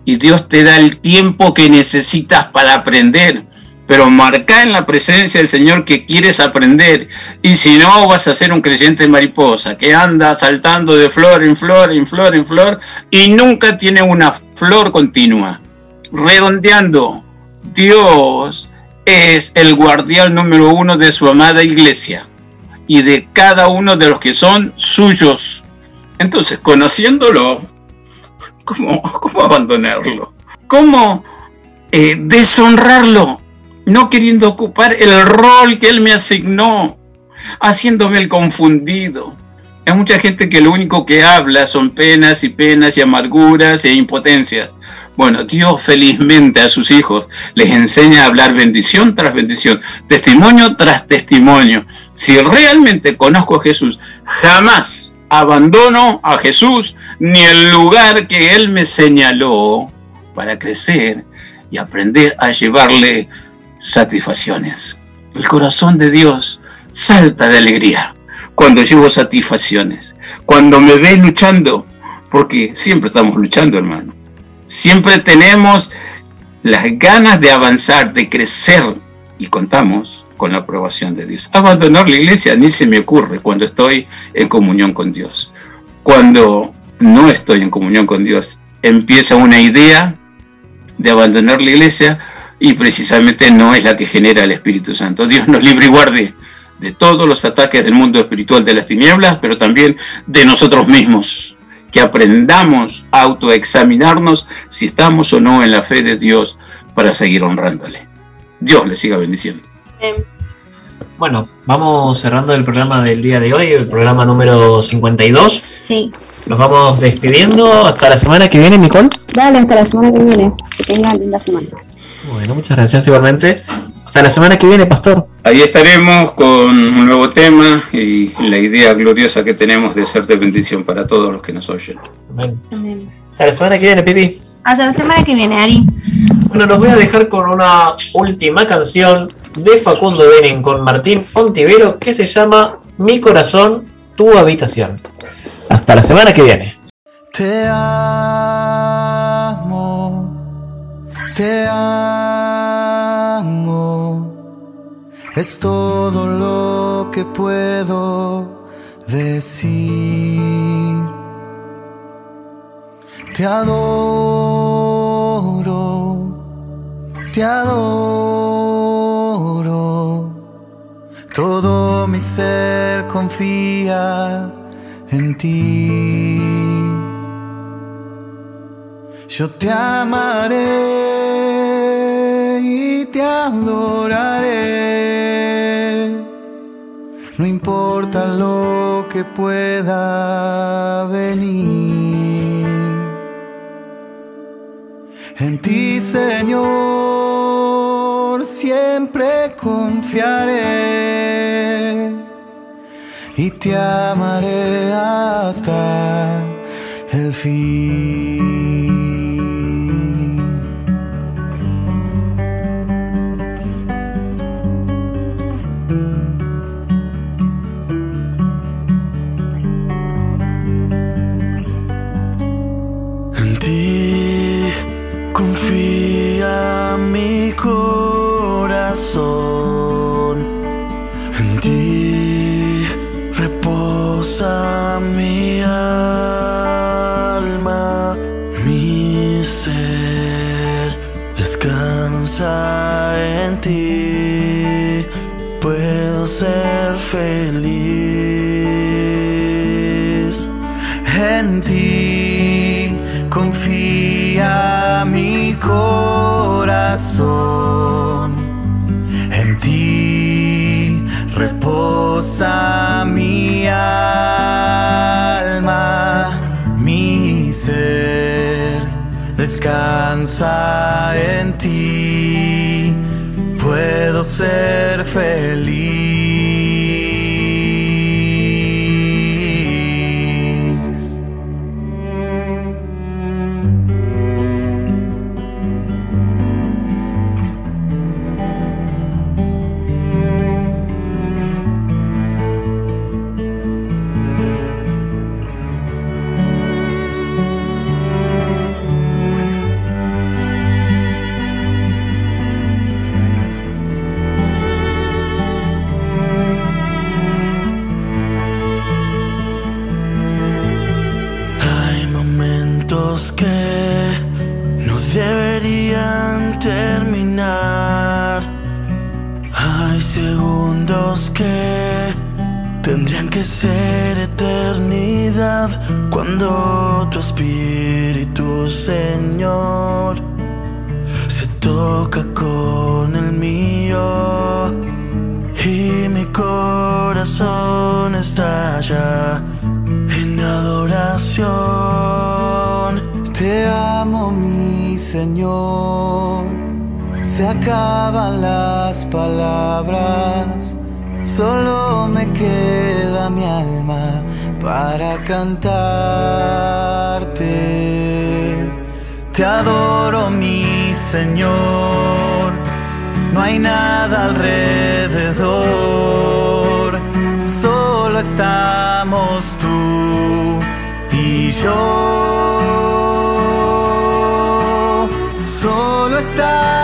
Speaker 4: y Dios te da el tiempo que necesitas para aprender. Pero marca en la presencia del Señor que quieres aprender. Y si no, vas a ser un creyente mariposa que anda saltando de flor en flor, en flor, en flor, y nunca tiene una flor continua. Redondeando, Dios es el guardián número uno de su amada iglesia y de cada uno de los que son suyos. Entonces, conociéndolo, ¿cómo, cómo abandonarlo? ¿Cómo eh, deshonrarlo? No queriendo ocupar el rol que él me asignó, haciéndome el confundido. Hay mucha gente que lo único que habla son penas y penas y amarguras e impotencias. Bueno, Dios felizmente a sus hijos les enseña a hablar bendición tras bendición, testimonio tras testimonio. Si realmente conozco a Jesús, jamás abandono a Jesús ni el lugar que Él me señaló para crecer y aprender a llevarle satisfacciones. El corazón de Dios salta de alegría cuando llevo satisfacciones, cuando me ve luchando, porque siempre estamos luchando, hermano. Siempre tenemos las ganas de avanzar, de crecer y contamos con la aprobación de Dios. Abandonar la iglesia ni se me ocurre cuando estoy en comunión con Dios. Cuando no estoy en comunión con Dios, empieza una idea de abandonar la iglesia y precisamente no es la que genera el Espíritu Santo. Dios nos libre y guarde de todos los ataques del mundo espiritual de las tinieblas, pero también de nosotros mismos. Que aprendamos a autoexaminarnos si estamos o no en la fe de Dios para seguir honrándole. Dios le siga bendiciendo.
Speaker 1: Bueno, vamos cerrando el programa del día de hoy, el programa número 52.
Speaker 3: Sí.
Speaker 1: Nos vamos despidiendo hasta la semana que viene, Nicole.
Speaker 3: Dale, hasta la semana que viene. Que tengan linda semana.
Speaker 1: Bueno, muchas gracias igualmente. Hasta la semana que viene, Pastor.
Speaker 4: Ahí estaremos con un nuevo tema y la idea gloriosa que tenemos de ser de bendición para todos los que nos oyen.
Speaker 1: Amén. Hasta la semana que viene, Pipi.
Speaker 2: Hasta la semana que viene, Ari.
Speaker 1: Bueno, los voy a dejar con una última canción de Facundo Benen con Martín Ontivero que se llama Mi corazón, tu habitación. Hasta la semana que viene.
Speaker 8: Te amo, te amo, es todo lo que puedo decir. Te adoro, te adoro, todo mi ser confía en ti. Yo te amaré y te adoraré. No importa lo que pueda venir. En ti, Señor, siempre confiaré y te amaré hasta el fin. Puedo ser feliz en ti. Confía mi corazón. En ti reposa mi alma, mi ser descansa en ti. Puedo ser feliz. Eternidad cuando tu espíritu, Señor, se toca con el mío y mi corazón estalla en adoración. Te amo, mi Señor. Se acaban las palabras, solo me queda mi alma para cantarte. Te adoro, mi Señor. No hay nada alrededor, solo estamos tú y yo. Solo estamos